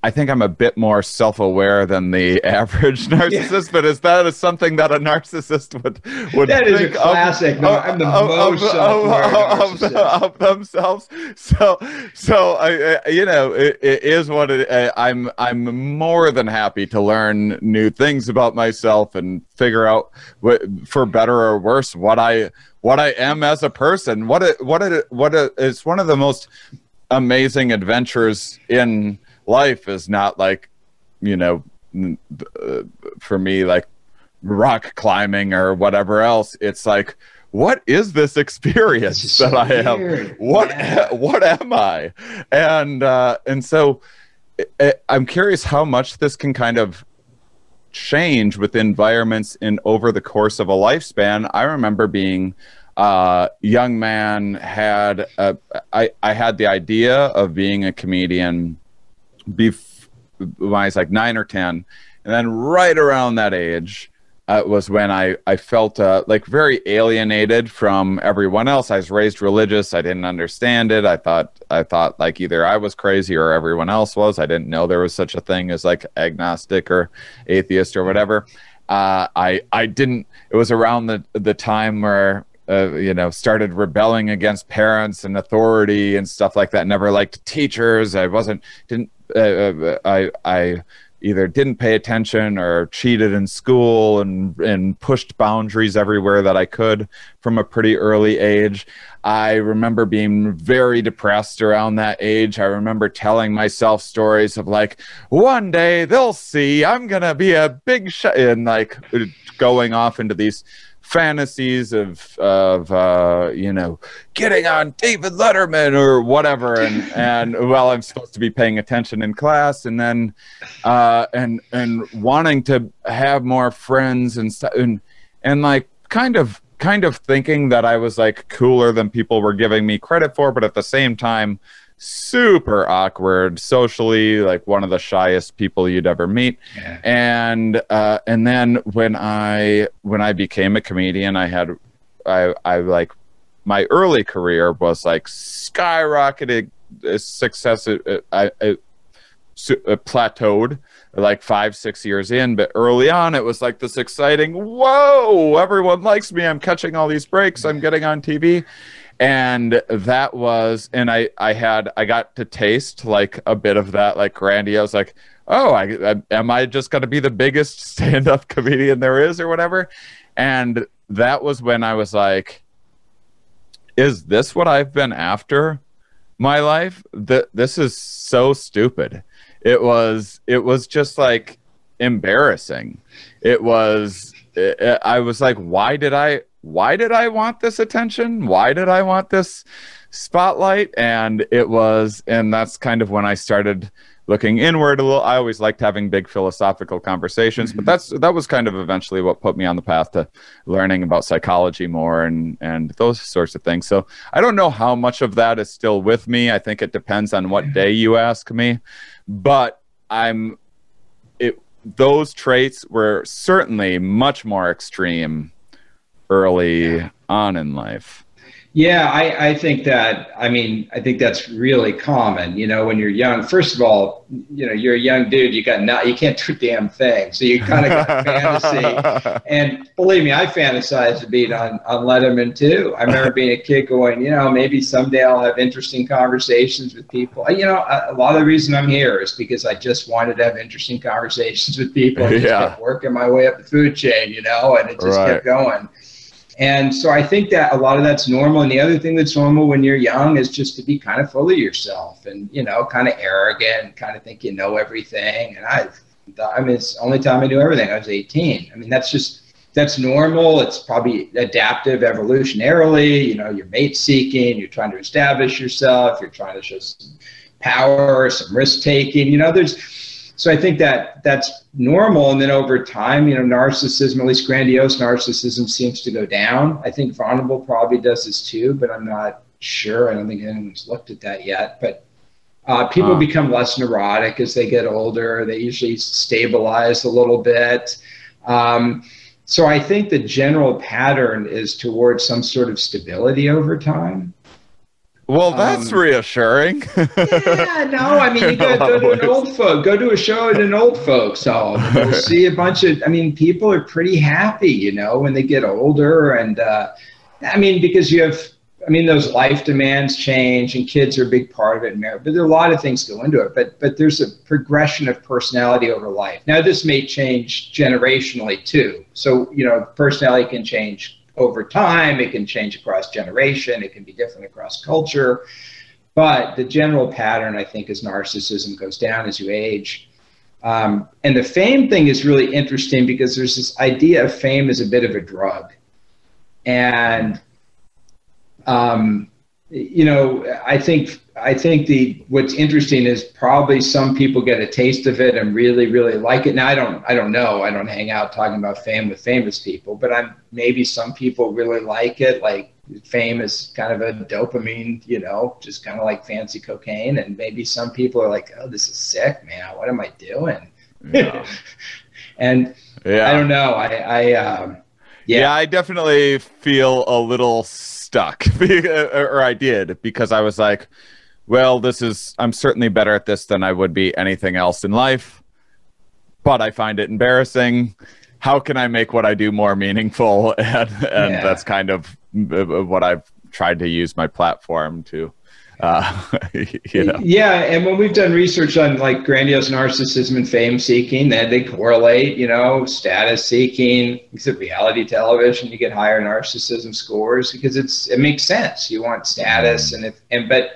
I think I'm a bit more self-aware than the average narcissist, yeah. but is that a, something that a narcissist would would that think is a classic. Of, no, I'm the of, most of, self-aware of, of, themselves. So, so I, you know, it, it is what it. I'm I'm more than happy to learn new things about myself and figure out what, for better or worse, what I what I am as a person. What it what it what it, it's one of the most amazing adventures in life is not like you know uh, for me like rock climbing or whatever else. It's like what is this experience is that so i am? what yeah. what am i? And uh and so it, i'm curious how much this can kind of change with environments in over the course of a lifespan. I remember being uh, young man had a, I, I had the idea of being a comedian bef- when I was like nine or 10. And then right around that age uh, was when I, I felt uh, like very alienated from everyone else. I was raised religious. I didn't understand it. I thought, I thought like either I was crazy or everyone else was. I didn't know there was such a thing as like agnostic or atheist or whatever. Uh, I, I didn't, it was around the, the time where uh, you know, started rebelling against parents and authority and stuff like that. Never liked teachers. I wasn't didn't uh, uh, I I either didn't pay attention or cheated in school and and pushed boundaries everywhere that I could from a pretty early age. I remember being very depressed around that age. I remember telling myself stories of like one day they'll see I'm to be a big shot and like going off into these fantasies of of uh, you know getting on David Letterman or whatever, and and well, I'm supposed to be paying attention in class, and then uh, and and wanting to have more friends and and and like kind of kind of thinking that I was like cooler than people were giving me credit for, but at the same time super awkward socially like one of the shyest people you'd ever meet. Yeah. and uh, and then when i when i became a comedian i had i i like my early career was like skyrocketed uh, success it, uh, I, it, it plateaued like five six years in. But early on it was like this exciting whoa everyone likes me. I'm catching all these breaks. I'm getting on tv and that was and i i had i got to taste like a bit of that like grandiose like oh i, I am i just going to be the biggest stand-up comedian there is or whatever. And that was when i was like is this what i've been after my life? That this is so stupid. It was it was just like embarrassing. It was i was like why did i why did I want this attention? Why did I want this spotlight? And it was, and that's kind of when I started looking inward a little. I always liked having big philosophical conversations, but mm-hmm. that's that was kind of eventually what put me on the path to learning about psychology more and and those sorts of things. So I don't know how much of that is still with me. I think it depends on what day you ask me, but I'm. Those traits were certainly much more extreme early yeah. on in life. Yeah, I, I think that, I mean, I think that's really common, you know, when you're young. First of all, you know, you're a young dude, you got not, you can't do a damn thing. So you kind of got fantasy. And believe me, I fantasized to be on, on Letterman too. I remember being a kid going, you know, maybe someday I'll have interesting conversations with people. You know, a, a lot of the reason I'm here is because I just wanted to have interesting conversations with people and yeah. working my way up the food chain, you know, and it just right. kept going. And so I think that a lot of that's normal. And the other thing that's normal when you're young is just to be kind of full of yourself and, you know, kind of arrogant, kind of think you know everything. And I, I mean, it's the only time I knew everything. I was 18. I mean, that's just, that's normal. It's probably adaptive evolutionarily. You know, you're mate seeking, you're trying to establish yourself, you're trying to show some power, some risk taking. You know, there's, so I think that that's normal. And then over time, you know, narcissism, at least grandiose narcissism, seems to go down. I think vulnerable probably does this too, but I'm not sure. I don't think anyone's looked at that yet. But uh, people uh. become less neurotic as they get older. They usually stabilize a little bit. Um, so I think the general pattern is towards some sort of stability over time. Well, that's um, reassuring. yeah, no, I mean, you go, go to an old folk, go to a show at an old folks home. You'll see a bunch of. I mean, people are pretty happy, you know, when they get older, and uh, I mean, because you have. I mean, those life demands change, and kids are a big part of it. But there are a lot of things go into it. But but there's a progression of personality over life. Now, this may change generationally too. So you know, personality can change over time. It can change across generation. It can be different across culture. But the general pattern, I think, is narcissism goes down as you age. Um, and the fame thing is really interesting because there's this idea of fame as a bit of a drug. And, um, you know, I think I think the what's interesting is probably some people get a taste of it and really really like it. Now I don't I don't know. I don't hang out talking about fame with famous people, but I'm maybe some people really like it. Like fame is kind of a dopamine, you know, just kind of like fancy cocaine. And maybe some people are like, oh, this is sick, man. What am I doing? Yeah. and yeah. I don't know. I I um, yeah. yeah, I definitely feel a little stuck, or I did because I was like well, this is, I'm certainly better at this than I would be anything else in life, but I find it embarrassing. How can I make what I do more meaningful? And, and yeah. that's kind of what I've tried to use my platform to. Uh, you know. Yeah, and when we've done research on like grandiose narcissism and fame seeking, then they correlate. You know, status seeking. Except reality television, you get higher narcissism scores because it's it makes sense. You want status, mm. and if and but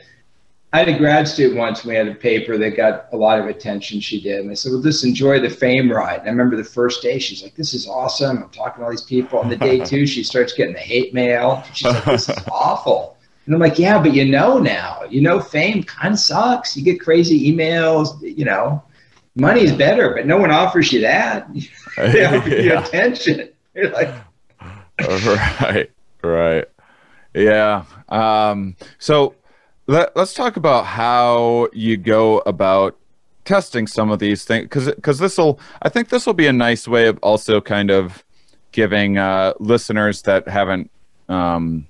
I had a grad student once. We had a paper that got a lot of attention. She did, and I said, "Well, just enjoy the fame ride." And I remember the first day, she's like, "This is awesome." I'm talking to all these people. On the day two, she starts getting the hate mail. She's like, "This is awful." And I'm like, "Yeah, but you know now. You know, fame kind of sucks. You get crazy emails. You know, money's better, but no one offers you that. they offer you attention. You're like, right, right, yeah. Um, so let, us talk about how you go about testing some of these things because because this will I think this will be a nice way of also kind of giving uh, listeners that haven't um,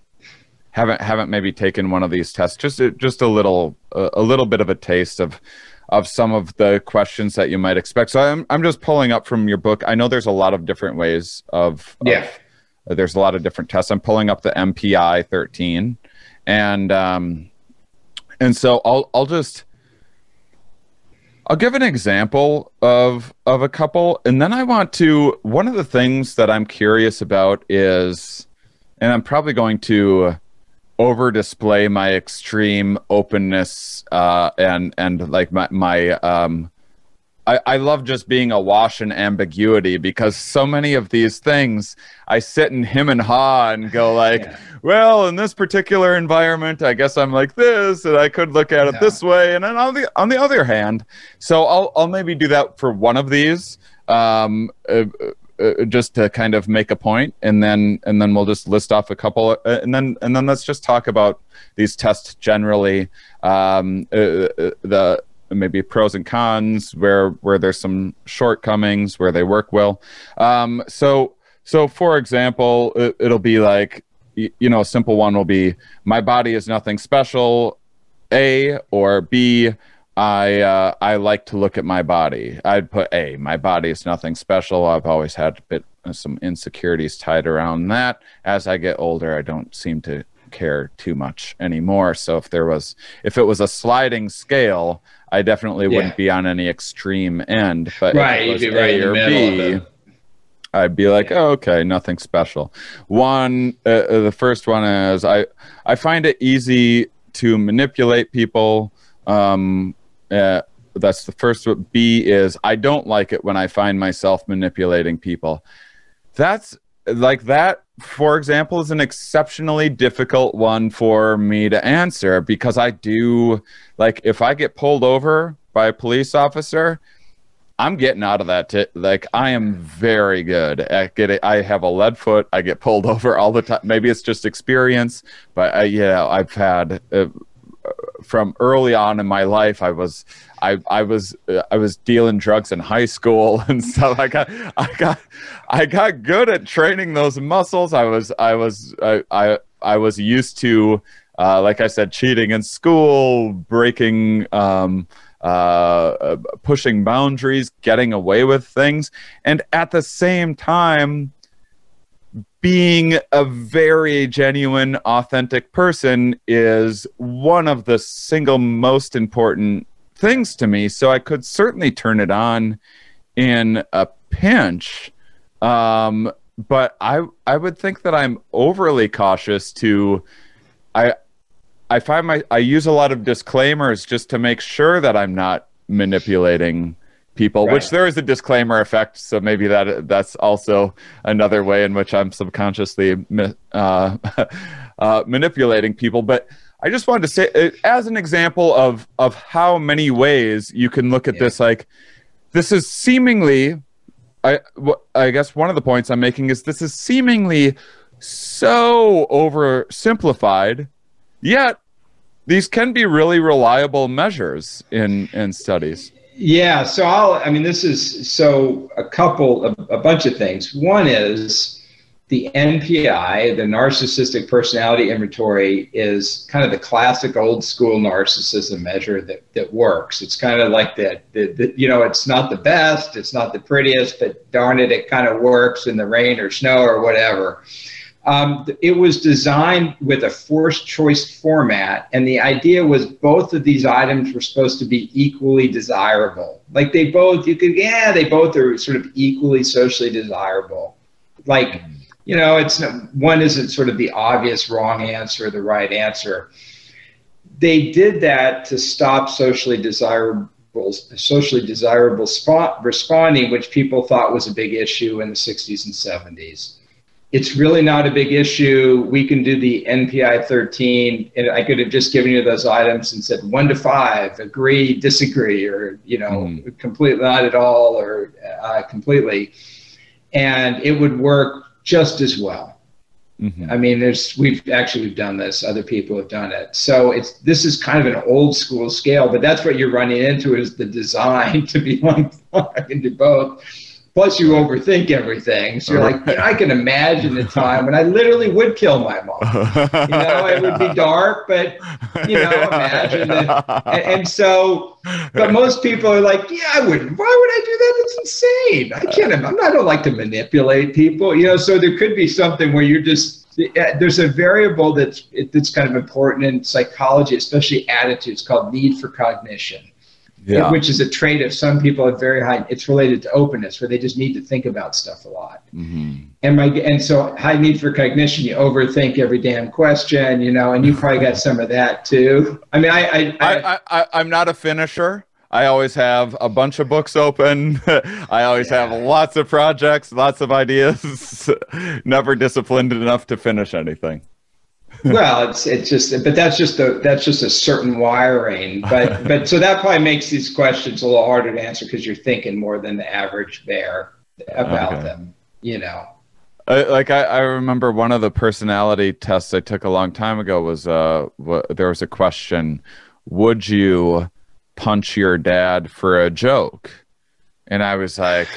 haven't haven't maybe taken one of these tests just just a little a, a little bit of a taste of of some of the questions that you might expect. So I'm I'm just pulling up from your book. I know there's a lot of different ways of yeah. Of, there's a lot of different tests. I'm pulling up the NPI 13, and um, and so I'll I'll just I'll give an example of of a couple. And then I want to one of the things that I'm curious about is and I'm probably going to over display my extreme openness uh, and and like my my um I, I love just being awash in ambiguity because so many of these things I sit and him and ha and go like, yeah. well, in this particular environment, I guess I'm like this, and I could look at it yeah. this way. And then on the on the other hand, so I'll I'll maybe do that for one of these, um, uh, uh, just to kind of make a point, and then and then we'll just list off a couple, uh, and then and then let's just talk about these tests generally. Um, uh, uh the maybe pros and cons where where there's some shortcomings where they work well um, so so for example it, it'll be like you know a simple one will be my body is nothing special a or b I uh, I like to look at my body. I'd put A. My body is nothing special. I've always had a bit some insecurities tied around that. As I get older, I don't seem to care too much anymore. So if there was if it was a sliding scale, I definitely yeah. wouldn't be on any extreme end. But right, if it was A or B, I'd be like, oh, okay, nothing special. One, uh, uh, the first one is I I find it easy to manipulate people. Um, uh, that's the first. B is I don't like it when I find myself manipulating people. That's like that for example is an exceptionally difficult one for me to answer because i do like if i get pulled over by a police officer i'm getting out of that t- like i am very good at getting i have a lead foot i get pulled over all the time maybe it's just experience but uh, yeah i've had uh, from early on in my life i was I I was I was dealing drugs in high school and stuff. I got I got I got good at training those muscles. I was I was I I, I was used to uh, like I said, cheating in school, breaking, um, uh, pushing boundaries, getting away with things, and at the same time, being a very genuine, authentic person is one of the single most important things to me, so I could certainly turn it on in a pinch. Um, but I I would think that I'm overly cautious to I I find my I use a lot of disclaimers just to make sure that I'm not manipulating people right. which there is a disclaimer effect so maybe that that's also another way in which i'm subconsciously uh, uh, manipulating people but I just wanted to say, uh, as an example of of how many ways you can look at yeah. this, like this is seemingly, I I guess one of the points I'm making is this is seemingly so oversimplified, yet these can be really reliable measures in in studies. Yeah, so I'll. I mean, this is so a couple, a, a bunch of things. One is the NPI, the Narcissistic Personality Inventory, is kind of the classic old school narcissism measure that, that works. It's kind of like that, you know, it's not the best, it's not the prettiest, but darn it, it kind of works in the rain or snow or whatever. Um, it was designed with a forced choice format, and the idea was both of these items were supposed to be equally desirable. Like they both, you could, yeah, they both are sort of equally socially desirable. Like, you know, it's one isn't sort of the obvious wrong answer, the right answer. they did that to stop socially desirable socially desirable spot responding, which people thought was a big issue in the 60s and 70s. It's really not a big issue. We can do the NPI 13, and I could have just given you those items and said one to five, agree, disagree, or you know, mm. completely not at all, or uh, completely, and it would work just as well. Mm-hmm. I mean, there's we've actually we've done this. Other people have done it. So it's this is kind of an old school scale, but that's what you're running into is the design to be like I can do both Plus, you overthink everything. So you're like, oh, I can imagine the time when I literally would kill my mom. You know, it would be dark, but you know, imagine that. And, and so, but most people are like, yeah, I wouldn't. Why would I do that? That's insane. I can't. I'm not. I don't like to manipulate people. You know, so there could be something where you're just eh, there's a variable that's that's kind of important in psychology, especially attitudes, called need for cognition yeah. which is a trait of some people at very high. It's related to openness, where they just need to think about stuff a lot. Mm-hmm. And my and so high need for cognition. You overthink every damn question, you know, and you probably got some of that too. I mean, I I, I, I, I am not a finisher. I always have a bunch of books open. I always yeah. have lots of projects, lots of ideas. Never disciplined enough to finish anything well, it's it's just, but that's just a that's just a certain wiring. But but so that probably makes these questions a little harder to answer because you're thinking more than the average bear about okay. them. You know. Uh, like I, I remember one of the personality tests I took a long time ago was uh w- there was a question, would you punch your dad for a joke? And I was like,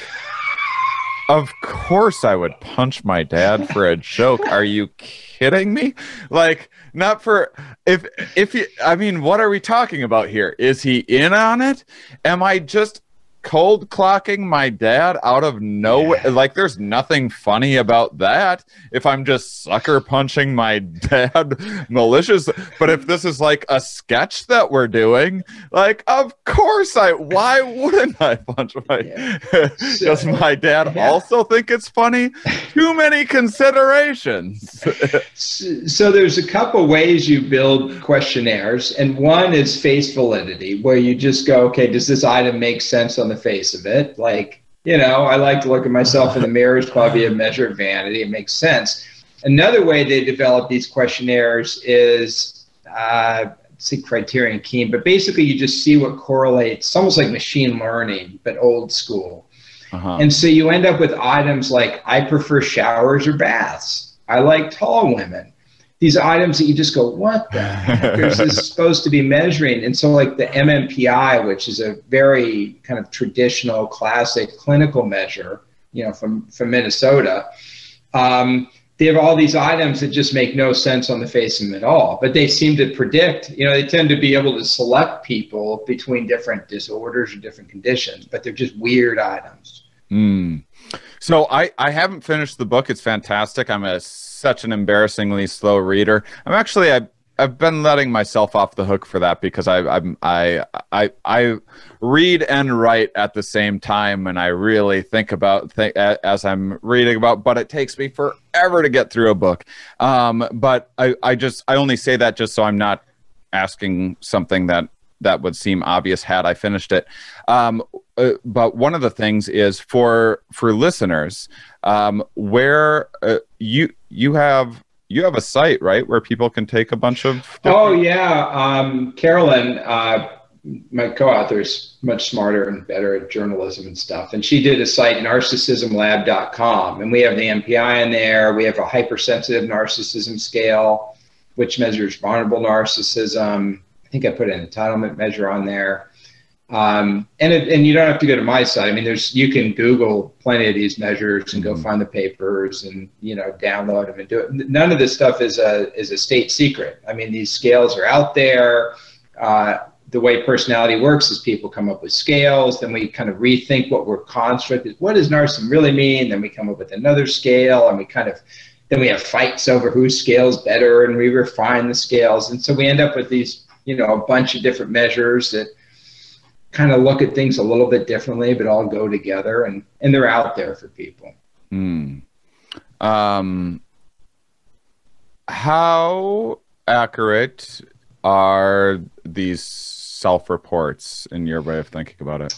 of course I would punch my dad for a joke. Are you kidding me? Like, not for if if you. I mean, what are we talking about here? Is he in on it? Am I just cold clocking my dad out of nowhere. Yeah. Like, there's nothing funny about that. If I'm just sucker punching my dad malicious, but if this is like a sketch that we're doing, like, of course I. Why wouldn't I punch my? Yeah. Does my dad yeah. also think it's funny? Too many considerations. so there's a couple ways you build questionnaires, and one is face validity, where you just go, okay, does this item make sense on the the face of it. Like, you know, I like to look at myself in the mirror is probably a measure of vanity. It makes sense. Another way they develop these questionnaires is uh, see criterion keying, but basically you just see what correlates. It's almost like machine learning, but old school. Uh-huh. And so you end up with items like I prefer showers or baths. I like tall women these items that you just go, what the heck is this supposed to be measuring? And so, like the MMPI, which is a very kind of traditional, classic clinical measure, you know, from from Minnesota, um, they have all these items that just make no sense on the face of them at all. But they seem to predict, you know, they tend to be able to select people between different disorders or different conditions, but they're just weird items. Mm. So I I haven't finished the book. It's fantastic. I'm a such an embarrassingly slow reader. I'm actually I I've been letting myself off the hook for that because I I'm I I I read and write at the same time and I really think about think as I'm reading about but it takes me forever to get through a book. Um but I I just I only say that just so I'm not asking something that that would seem obvious had I finished it. Um, uh, but one of the things is for for listeners, um, where uh, you you have you have a site right where people can take a bunch of. Different- oh yeah, um, Carolyn, uh, my co-author is much smarter and better at journalism and stuff, and she did a site narcissismlab.com, and we have the NPI in there. We have a hypersensitive narcissism scale, which measures vulnerable narcissism. I think I put an entitlement measure on there. Um, and it, and you don't have to go to my site. I mean, there's you can Google plenty of these measures and go mm-hmm. find the papers and you know download them and do it. None of this stuff is a is a state secret. I mean, these scales are out there. Uh, the way personality works is people come up with scales, then we kind of rethink what we're construct is. What does narcissism really mean? Then we come up with another scale, and we kind of then we have fights over whose scale's better, and we refine the scales, and so we end up with these you know a bunch of different measures that kind of look at things a little bit differently, but all go together and, and they're out there for people. Mm. Um, how accurate are these self reports in your way of thinking about it?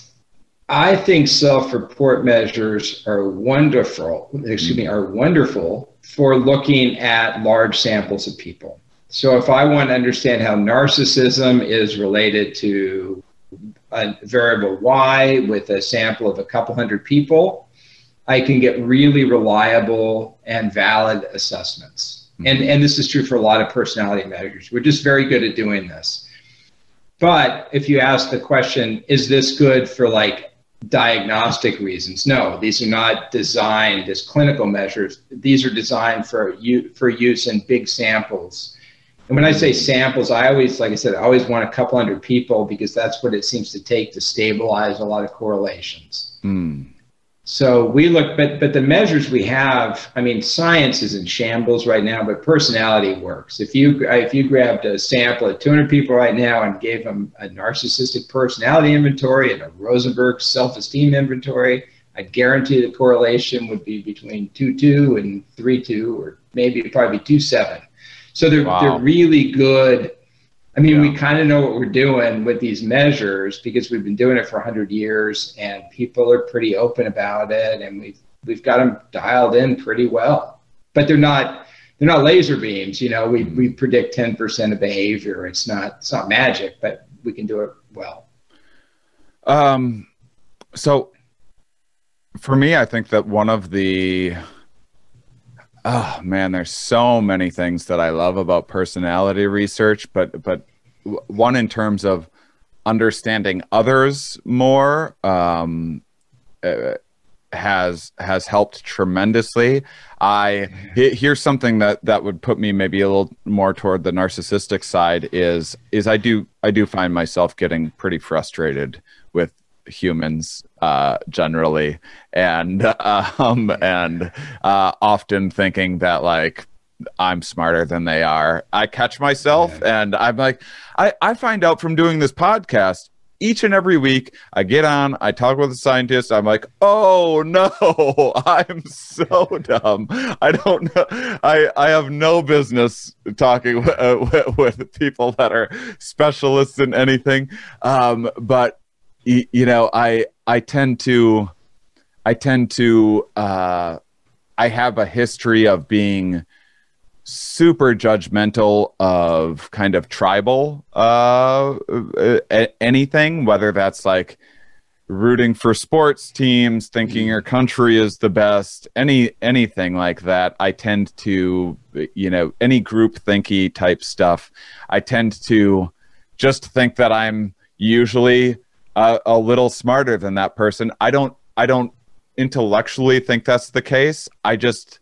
I think self-report measures are wonderful. Excuse me, are wonderful for looking at large samples of people. So if I want to understand how narcissism is related to a variable y with a sample of a couple hundred people, I can get really reliable and valid assessments. Mm-hmm. And, and this is true for a lot of personality measures. We're just very good at doing this. But if you ask the question, is this good for like diagnostic reasons. No, these are not designed as clinical measures. These are designed for you for use in big samples. And when I say samples, I always, like I said, I always want a couple hundred people because that's what it seems to take to stabilize a lot of correlations. Mm. So we look, but but the measures we have, I mean, science is in shambles right now, but personality works. If you if you grabbed a sample of 200 people right now and gave them a narcissistic personality inventory and a Rosenberg self-esteem inventory, I guarantee the correlation would be between two two and three two, or maybe probably two seven. So they're wow. they're really good I mean, yeah. we kind of know what we're doing with these measures because we've been doing it for 100 years, and people are pretty open about it, and we've we've got them dialed in pretty well. But they're not they're not laser beams. You know, we we predict 10% of behavior. It's not it's not magic, but we can do it well. Um, so for me, I think that one of the oh man there's so many things that i love about personality research but but one in terms of understanding others more um, uh, has has helped tremendously. I here's something that that would put me maybe a little more toward the narcissistic side is is I do I do find myself getting pretty frustrated with humans uh, generally, and um, and uh, often thinking that like I'm smarter than they are. I catch myself yeah. and I'm like, I, I find out from doing this podcast each and every week. I get on, I talk with a scientist. I'm like, oh no, I'm so dumb. I don't know. I, I have no business talking with, uh, with people that are specialists in anything. Um, but, you know, I, I tend to, I tend to, uh, I have a history of being super judgmental of kind of tribal uh, anything, whether that's like rooting for sports teams, thinking your country is the best, any anything like that. I tend to, you know, any group thinky type stuff. I tend to just think that I'm usually a, a little smarter than that person. I don't. I don't intellectually think that's the case. I just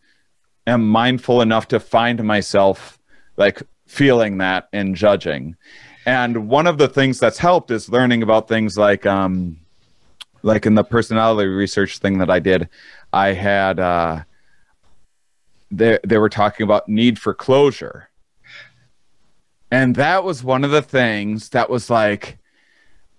am mindful enough to find myself like feeling that and judging. And one of the things that's helped is learning about things like um like in the personality research thing that I did, I had uh they they were talking about need for closure. And that was one of the things that was like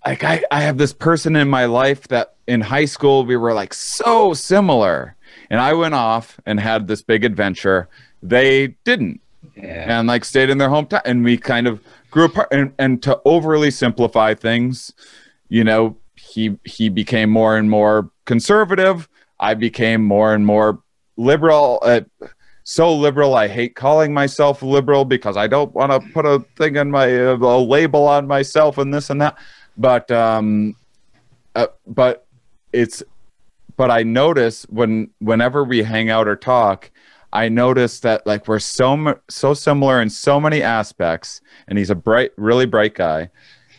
like I, I have this person in my life that in high school we were like so similar and I went off and had this big adventure. They didn't. Yeah. And like stayed in their hometown and we kind of grew apart and, and to overly simplify things, you know, he he became more and more conservative. I became more and more liberal. Uh, so liberal, I hate calling myself liberal because I don't want to put a thing in my uh, a label on myself and this and that. But um, uh, but it's but I notice when whenever we hang out or talk, I notice that like we're so so similar in so many aspects, and he's a bright, really bright guy,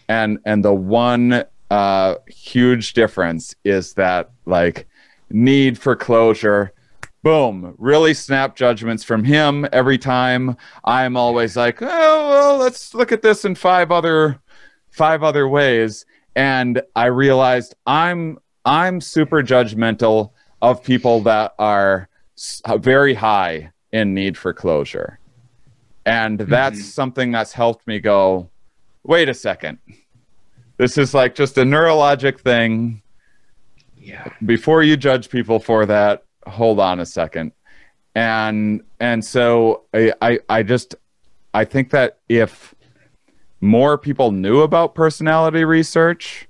and and the one uh, huge difference is that like need for closure. Boom! Really snap judgments from him every time. I'm always like, oh well, let's look at this in five other five other ways, and I realized I'm I'm super judgmental of people that are very high in need for closure. And that's mm-hmm. something that's helped me go, wait a second. This is like just a neurologic thing. Yeah. Before you judge people for that, hold on a second. And and so I I, I just I think that if more people knew about personality research,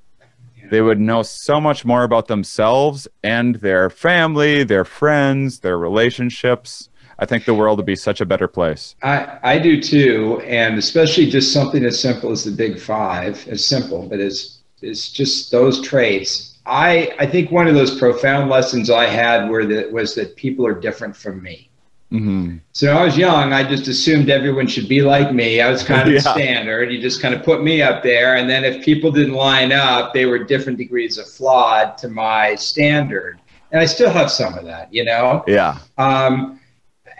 they would know so much more about themselves and their family, their friends, their relationships. I think the world would be such a better place. I, I do too. And especially just something as simple as the big five, as simple, but as is just those traits. I, I think one of those profound lessons I had were that was that people are different from me. Mm-hmm. So I was young. I just assumed everyone should be like me. I was kind of yeah. standard. You just kind of put me up there, and then if people didn't line up, they were different degrees of flawed to my standard. And I still have some of that, you know. Yeah. Um,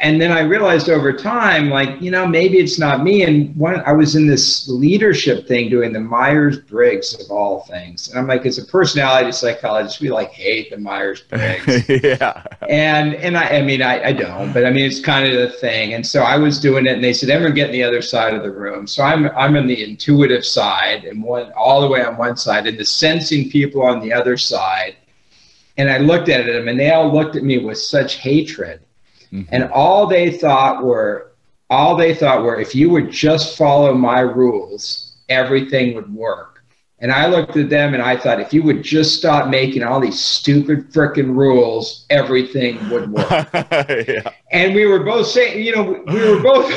and then I realized over time, like, you know, maybe it's not me. And one, I was in this leadership thing doing the Myers Briggs of all things. And I'm like, as a personality psychologist, we like hate the Myers Briggs. yeah. And, and I, I mean, I, I don't, but I mean, it's kind of the thing. And so I was doing it and they said, everyone get in the other side of the room. So I'm, I'm on the intuitive side and one, all the way on one side and the sensing people on the other side. And I looked at them and they all looked at me with such hatred Mm-hmm. And all they thought were, all they thought were, if you would just follow my rules, everything would work. And I looked at them and I thought, if you would just stop making all these stupid freaking rules, everything would work. yeah. And we were both saying, you know, we were both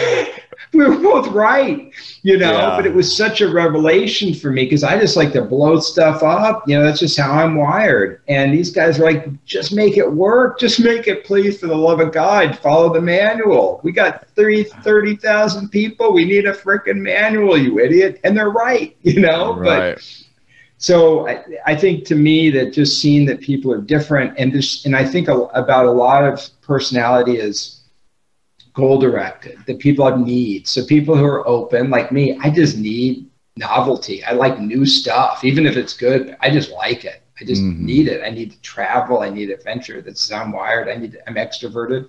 we were both right, you know. Yeah. But it was such a revelation for me because I just like to blow stuff up. You know, that's just how I'm wired. And these guys are like, just make it work. Just make it, please, for the love of God. Follow the manual. We got 30 30,000 people. We need a freaking manual, you idiot. And they're right, you know. Right. But so I, I, think to me that just seeing that people are different and this, and I think a, about a lot of personality is goal directed, that people have needs. So people who are open, like me, I just need novelty. I like new stuff, even if it's good. I just like it. I just mm-hmm. need it. I need to travel. I need adventure. That's I'm wired. I need. I'm extroverted,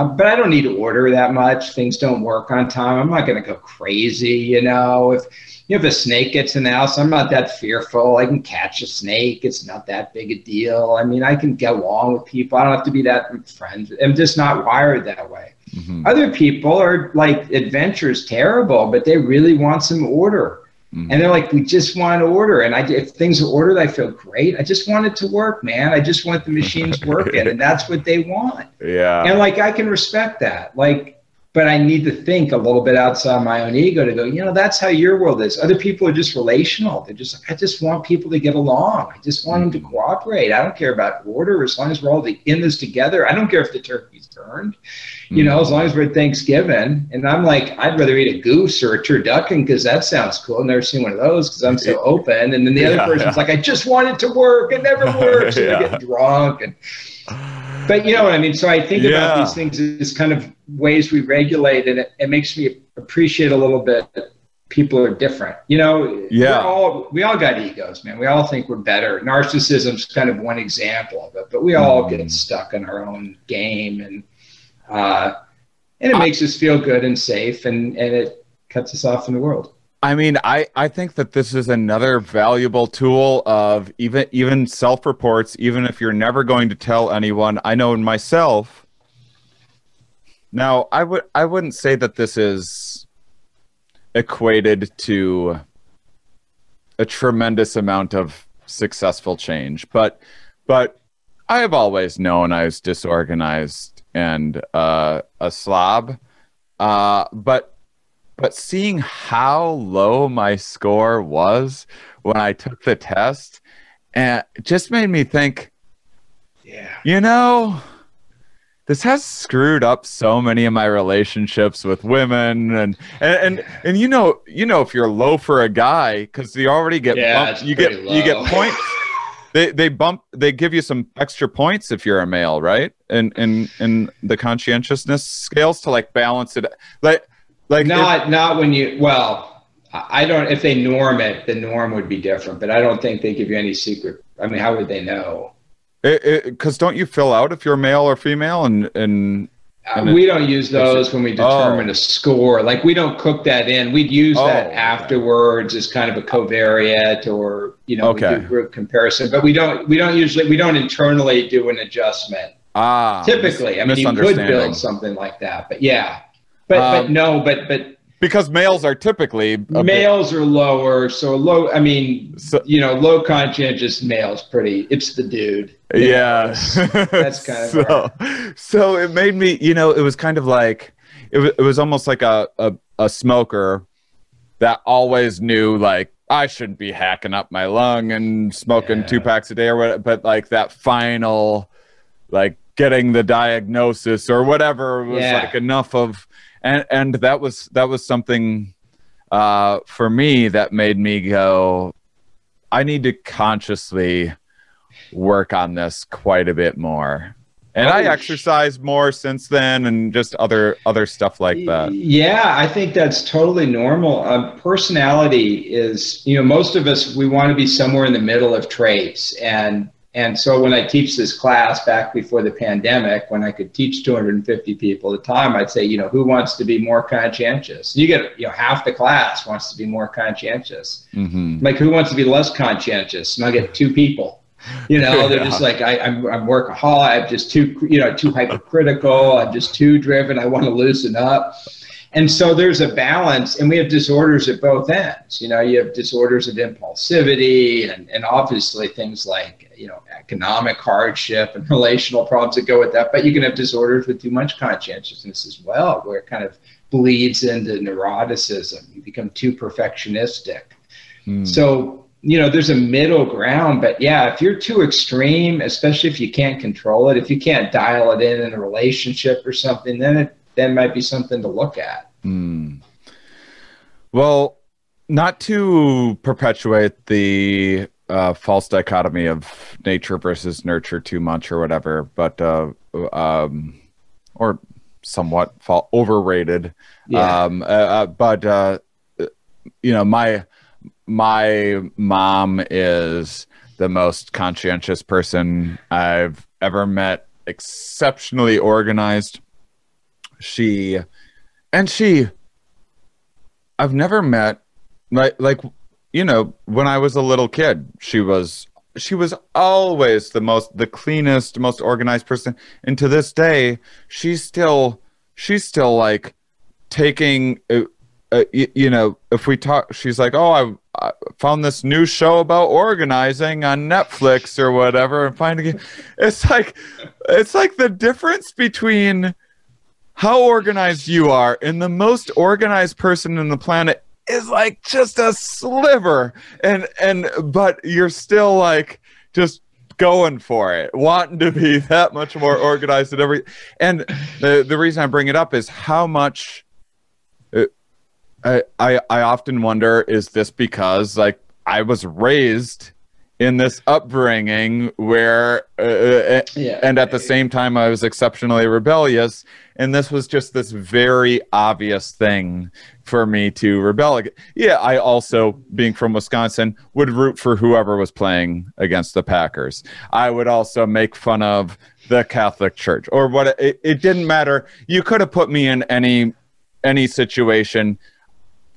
um, but I don't need to order that much. Things don't work on time. I'm not going to go crazy. You know, if you know, if a snake gets in the house, I'm not that fearful. I can catch a snake. It's not that big a deal. I mean, I can get along with people. I don't have to be that friends. I'm just not wired that way. Mm-hmm. Other people are like adventure's terrible, but they really want some order. Mm-hmm. And they're like, we just want to order. And I, if things are ordered, I feel great. I just want it to work, man. I just want the machines working, and that's what they want. Yeah. And like, I can respect that. Like, but I need to think a little bit outside my own ego to go, you know, that's how your world is. Other people are just relational. They're just like, I just want people to get along. I just want them to mm-hmm. cooperate. I don't care about order as long as we're all in this together. I don't care if the turkey's turned, you know, as long as we're at Thanksgiving. And I'm like, I'd rather eat a goose or a turducken because that sounds cool. I've never seen one of those because I'm so open. And then the other yeah, person's yeah. like, I just want it to work. It never works. yeah. And I get drunk and but you know what I mean? So I think yeah. about these things as kind of ways we regulate, and it, it makes me appreciate a little bit that people are different. You know, yeah. all we all got egos, man. We all think we're better. Narcissism's kind of one example of it, but we all mm. get stuck in our own game, and uh, and it makes us feel good and safe, and and it cuts us off from the world. I mean, I, I think that this is another valuable tool of even even self reports. Even if you're never going to tell anyone, I know in myself. Now, I would I wouldn't say that this is equated to a tremendous amount of successful change, but but I have always known I was disorganized and uh, a slob. Uh, but but seeing how low my score was when I took the test, and it just made me think, yeah, you know, this has screwed up so many of my relationships with women, and and and, and you know, you know, if you're low for a guy, because you already get yeah, bumped, you get low. you get points. they they bump they give you some extra points if you're a male right and in, in in the conscientiousness scales to like balance it like like not if, not when you well, I don't. If they norm it, the norm would be different. But I don't think they give you any secret. I mean, how would they know? Because don't you fill out if you're male or female and and uh, we don't use those when we determine oh. a score. Like we don't cook that in. We'd use oh, that afterwards as kind of a covariate or you know okay. do group comparison. But we don't we don't usually we don't internally do an adjustment. Ah, typically, I mean you could build something like that. But yeah, but um, but no, but but because males are typically males bit, are lower. So low. I mean, so, you know, low conscientious males. Pretty. It's the dude. Yeah, that's kind of so. So it made me. You know, it was kind of like it was. It was almost like a a, a smoker that always knew like I shouldn't be hacking up my lung and smoking yeah. two packs a day or what. But like that final, like getting the diagnosis or whatever was yeah. like enough of and and that was that was something uh, for me that made me go i need to consciously work on this quite a bit more. And oh, i exercise more since then and just other other stuff like that. yeah i think that's totally normal. Um, personality is you know most of us we want to be somewhere in the middle of traits and and so when I teach this class back before the pandemic, when I could teach 250 people at a time, I'd say, you know, who wants to be more conscientious? You get, you know, half the class wants to be more conscientious. Mm-hmm. Like, who wants to be less conscientious? And I get two people. You know, they're yeah. just like, I, I'm, I'm workaholic. I'm just too, you know, too hypercritical. I'm just too driven. I want to loosen up. And so there's a balance, and we have disorders at both ends. You know, you have disorders of impulsivity, and, and obviously things like, you know, economic hardship and relational problems that go with that. But you can have disorders with too much conscientiousness as well, where it kind of bleeds into neuroticism. You become too perfectionistic. Hmm. So, you know, there's a middle ground. But yeah, if you're too extreme, especially if you can't control it, if you can't dial it in in a relationship or something, then it then might be something to look at. Mm. Well, not to perpetuate the uh, false dichotomy of nature versus nurture too much or whatever, but uh, um, or somewhat fa- overrated. Yeah. Um, uh, uh but uh, you know, my my mom is the most conscientious person I've ever met. Exceptionally organized she and she I've never met like like you know when I was a little kid she was she was always the most the cleanest most organized person. And to this day she's still she's still like taking uh, uh, you, know if we talk she's like oh I, I, found this new show about organizing on netflix or whatever and finding it. It's like it's like the difference between how organized you are, and the most organized person in the planet is like just a sliver, and and but you're still like just going for it, wanting to be that much more organized and every. And the the reason I bring it up is how much. Uh, I, I I often wonder is this because like I was raised in this upbringing where uh, uh, yeah. and at the same time I was exceptionally rebellious and this was just this very obvious thing for me to rebel yeah I also being from Wisconsin would root for whoever was playing against the Packers I would also make fun of the Catholic Church or what it, it didn't matter you could have put me in any any situation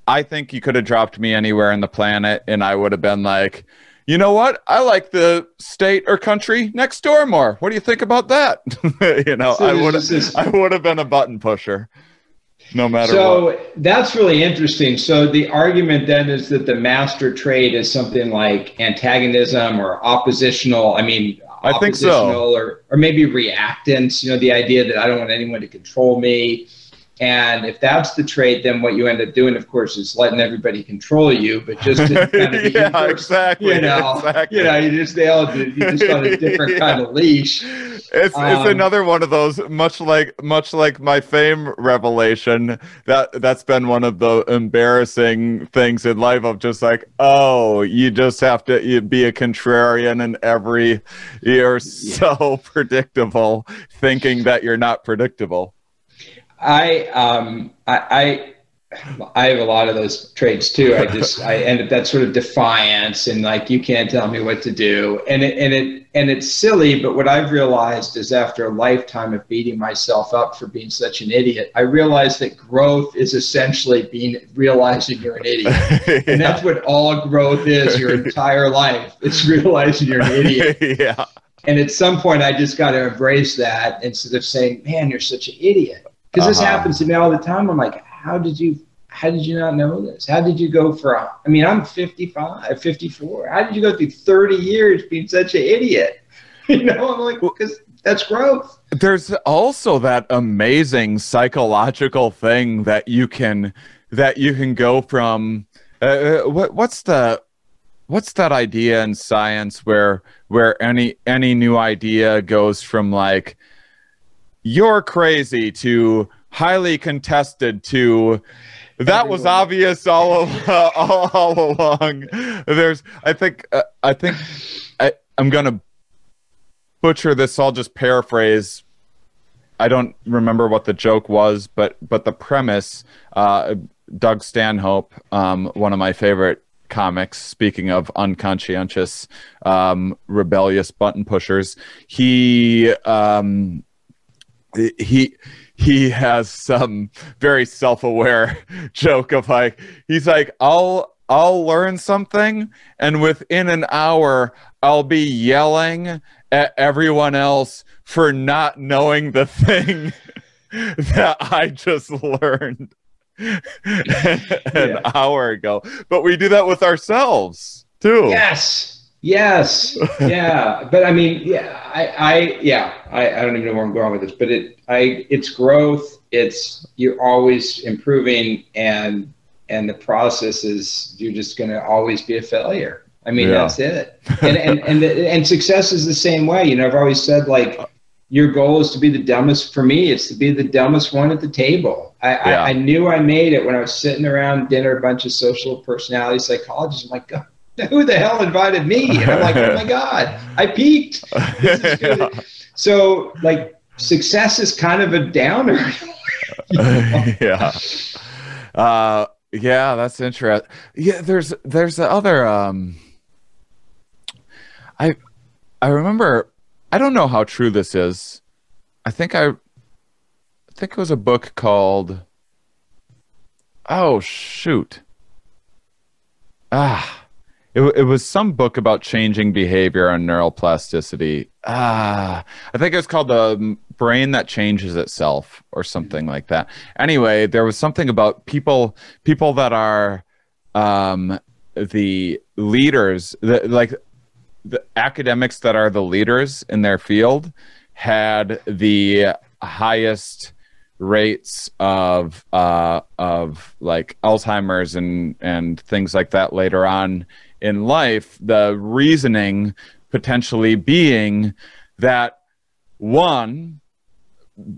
I think you could have dropped me anywhere in the planet and I would have been like you know what? I like the state or country next door more. What do you think about that? you know, I would I would have been a button pusher. No matter so what. that's really interesting. So the argument then is that the master trait is something like antagonism or oppositional. I mean, I think so. Or, or maybe reactance. You know, the idea that I don't want anyone to control me. And if that's the trait, then what you end up doing, of course, is letting everybody control you, but just in kind of yeah, inverse, exactly, you know, exactly. you know, you just nailed it. You just on a different yeah. kind of leash. It's um, it's another one of those much like much like my fame revelation. That that's been one of the embarrassing things in life of just like, oh, you just have to you be a contrarian in every. You're yeah. so predictable, thinking that you're not predictable. I um I, I I have a lot of those traits too. I just I end up that sort of defiance and like you can't tell me what to do. And it and it and it's silly, but what I've realized is after a lifetime of beating myself up for being such an idiot, I realized that growth is essentially being realizing you're an idiot. yeah. And that's what all growth is your entire life. It's realizing you're an idiot. yeah. And at some point I just got to embrace that instead of saying, Man, you're such an idiot because uh-huh. this happens to me all the time. I'm like, how did you how did you not know this? How did you go for, I mean, I'm 55, 54. How did you go through 30 years being such an idiot? You know, I'm like, because that's growth. There's also that amazing psychological thing that you can, that you can go from, uh, uh what, what's the, what's that idea in science where, where any, any new idea goes from like, you're crazy to highly contested to that was obvious all, uh, all, all along. There's, I think, uh, I think, I, I'm gonna butcher this. I'll just paraphrase. I don't remember what the joke was, but but the premise. Uh, Doug Stanhope, um, one of my favorite comics. Speaking of unconscientious, um, rebellious button pushers, he um, he he has some very self-aware joke of like he's like I'll I'll learn something and within an hour I'll be yelling at everyone else for not knowing the thing that I just learned an yeah. hour ago. But we do that with ourselves too. Yes. Yes. Yeah. but I mean, yeah, I, I yeah, I, I don't even know where I'm going with this, but it, I, it's growth. It's, you're always improving and, and the process is you're just going to always be a failure. I mean, yeah. that's it. And, and, and, the, and success is the same way. You know, I've always said like, your goal is to be the dumbest for me. It's to be the dumbest one at the table. I, yeah. I, I, knew I made it when I was sitting around dinner, a bunch of social personality psychologists. I'm like, God, who the hell invited me? And I'm like, oh my God, I peaked. yeah. So like success is kind of a downer. yeah. Uh, yeah, that's interesting. Yeah, there's there's the other um I I remember I don't know how true this is. I think I I think it was a book called Oh shoot. Ah it, it was some book about changing behavior and neuroplasticity. Ah, I think it was called The Brain That Changes Itself or something like that. Anyway, there was something about people people that are um, the leaders, the, like the academics that are the leaders in their field had the highest rates of uh, of like Alzheimer's and and things like that later on in life, the reasoning potentially being that one,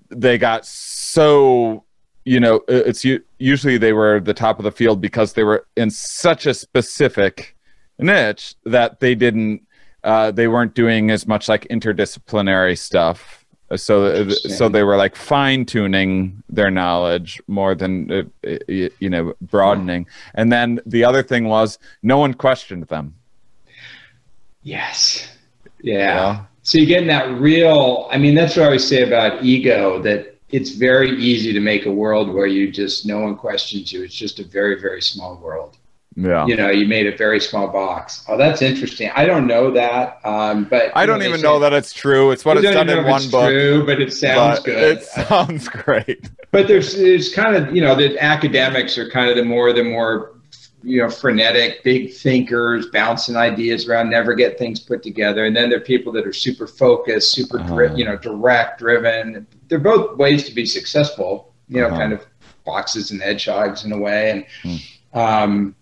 they got so you know it's usually they were the top of the field because they were in such a specific niche that they didn't uh, they weren't doing as much like interdisciplinary stuff so so they were like fine tuning their knowledge more than uh, uh, you know broadening. And then the other thing was no one questioned them. Yes. Yeah. so you're getting that real i mean that's what i always say about ego that it's very easy to make a world where you just no one questions you. It's just a very very small world yeah. You know, you made a very small box. Oh, that's interesting. I don't know that, um, but I don't know, even know that it's true. It's what it's done in one book. True, but it sounds but good. It sounds great. But there's there's kind of you know the academics are kind of the more the more you know frenetic, big thinkers, bouncing ideas around, never get things put together. And then there are people that are super focused, super uh-huh. you know direct, driven. They're both ways to be successful. You know, uh-huh. kind of foxes and hedgehogs in a way, and. Hmm. Um,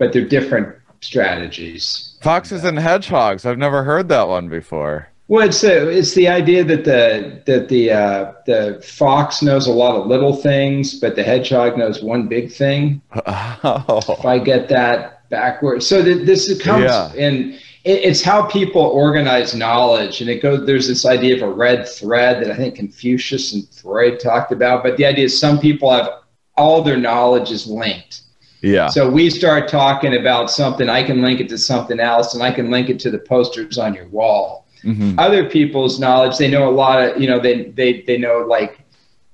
but they're different strategies. Foxes and hedgehogs. I've never heard that one before. Well, it's the it's the idea that the that the uh, the fox knows a lot of little things, but the hedgehog knows one big thing. Oh. If I get that backwards, so th- this comes yeah. in. It, it's how people organize knowledge, and it goes. There's this idea of a red thread that I think Confucius and Freud talked about. But the idea is some people have all their knowledge is linked yeah. So we start talking about something, I can link it to something else, and I can link it to the posters on your wall. Mm-hmm. Other people's knowledge, they know a lot of, you know, they they they know like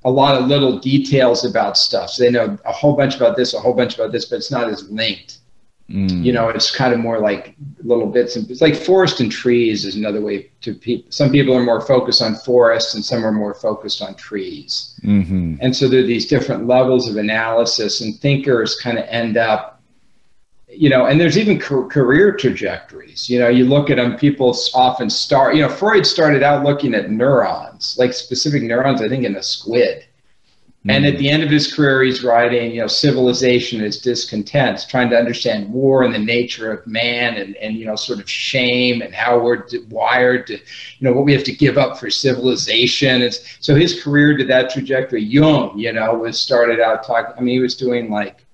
a lot of little details about stuff. So they know a whole bunch about this, a whole bunch about this, but it's not as linked. Mm. You know, it's kind of more like little bits and it's like forest and trees is another way to people. Some people are more focused on forests and some are more focused on trees. Mm-hmm. And so there are these different levels of analysis, and thinkers kind of end up, you know, and there's even career trajectories. You know, you look at them, people often start, you know, Freud started out looking at neurons, like specific neurons, I think, in a squid and at hmm. the end of his career, he's writing, you know, civilization is discontent, trying to understand war and the nature of man and, and, you know, sort of shame and how we're wired to, you know, what we have to give up for civilization. It's, so his career did that trajectory. Jung, you know, was started out talking, I mean, he was doing like,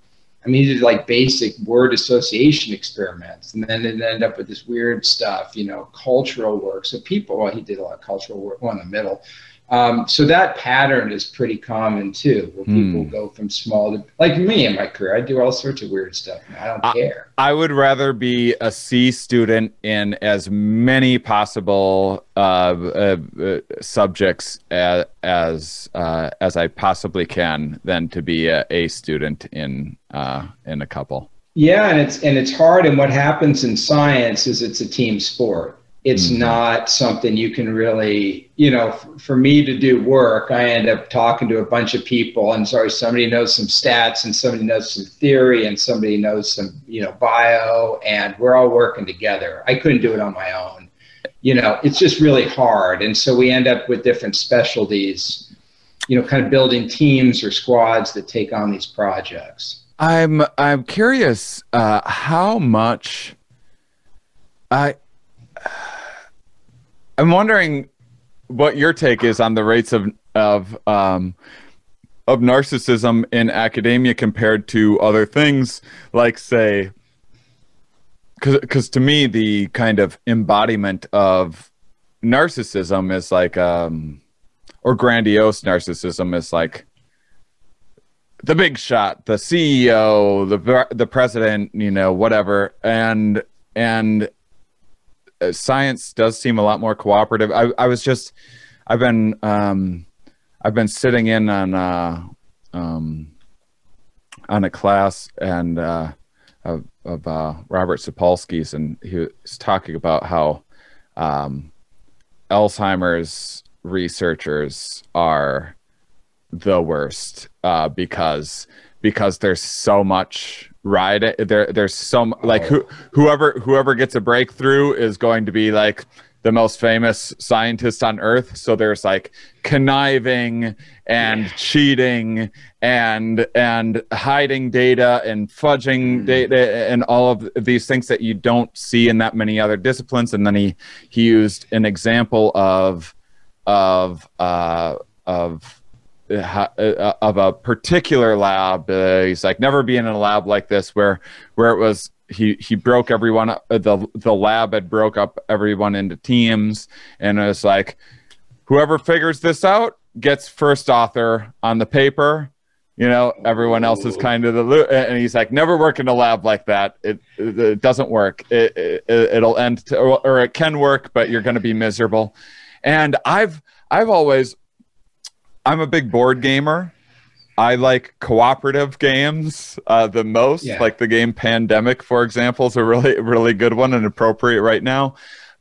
I mean, he did like basic word association experiments, and then it ended up with this weird stuff, you know, cultural work. So people, well, he did a lot of cultural work, well, in the middle. Um, so that pattern is pretty common too, where people mm. go from small to like me in my career. I do all sorts of weird stuff. I don't I, care. I would rather be a C student in as many possible uh, uh, uh, subjects as as, uh, as I possibly can than to be a A student in uh, in a couple. Yeah, and it's and it's hard. And what happens in science is it's a team sport it's mm-hmm. not something you can really you know for me to do work i end up talking to a bunch of people and sorry somebody knows some stats and somebody knows some theory and somebody knows some you know bio and we're all working together. I couldn't do it on my own. You know it's just really hard. And so we end up with different specialties you know kind of building teams or squads that take on these projects. I'm i'm curious uh, how much i I'm wondering what your take is on the rates of of um, of narcissism in academia compared to other things, like say, because to me the kind of embodiment of narcissism is like, um, or grandiose narcissism is like the big shot, the CEO, the the president, you know, whatever, and and science does seem a lot more cooperative. I, I was just, I've been, um, I've been sitting in on, uh, um, on a class and uh, of, of uh, Robert Sapolsky's, and he was talking about how um, Alzheimer's researchers are the worst uh, because because there's so much ride there there's some like who whoever whoever gets a breakthrough is going to be like the most famous scientist on earth. So there's like conniving and cheating and and hiding data and fudging hmm. data and all of these things that you don't see in that many other disciplines. And then he he used an example of of uh of of a particular lab. Uh, he's like never been in a lab like this where where it was he he broke everyone uh, the the lab had broke up everyone into teams and it was like whoever figures this out gets first author on the paper you know everyone else is kind of the and he's like never work in a lab like that. It it, it doesn't work. It, it will end to, or it can work but you're going to be miserable. And i've i've always I'm a big board gamer. I like cooperative games uh, the most. Yeah. Like the game Pandemic, for example, is a really, really good one and appropriate right now.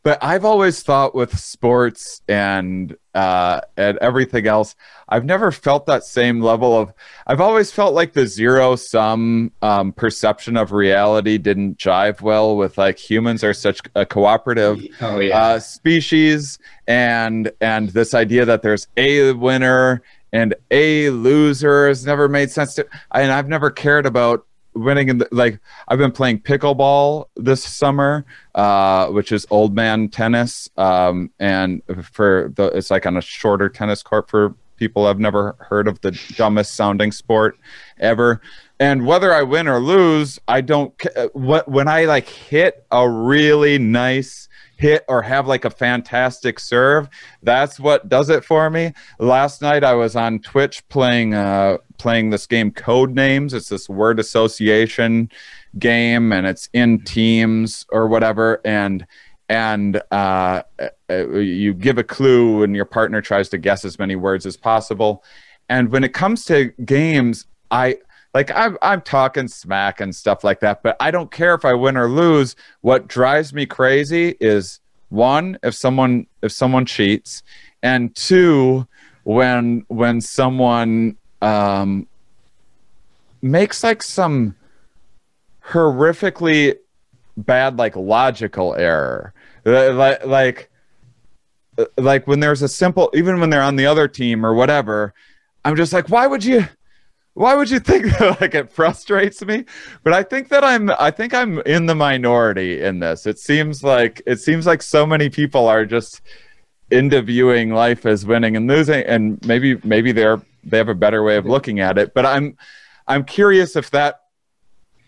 But I've always thought with sports and uh, and everything else, I've never felt that same level of. I've always felt like the zero sum um, perception of reality didn't jive well with like humans are such a cooperative oh, yeah. uh, species, and and this idea that there's a winner and a loser has never made sense to. And I've never cared about winning in the, like I've been playing pickleball this summer, uh, which is old man tennis, um, and for the it's like on a shorter tennis court for people I've never heard of the dumbest sounding sport ever. And whether I win or lose, I don't. When I like hit a really nice hit or have like a fantastic serve. That's what does it for me. Last night I was on Twitch playing uh, playing this game Code Names. It's this word association game, and it's in teams or whatever. And and uh, uh, you give a clue, and your partner tries to guess as many words as possible. And when it comes to games, I like I'm I'm talking smack and stuff like that, but I don't care if I win or lose. What drives me crazy is one, if someone if someone cheats, and two, when when someone um makes like some horrifically bad like logical error like like like when there's a simple even when they're on the other team or whatever i'm just like why would you why would you think that like it frustrates me? But i think that i'm i think i'm in the minority in this. It seems like it seems like so many people are just into viewing life as winning and losing and maybe maybe they're they have a better way of looking at it. But i'm i'm curious if that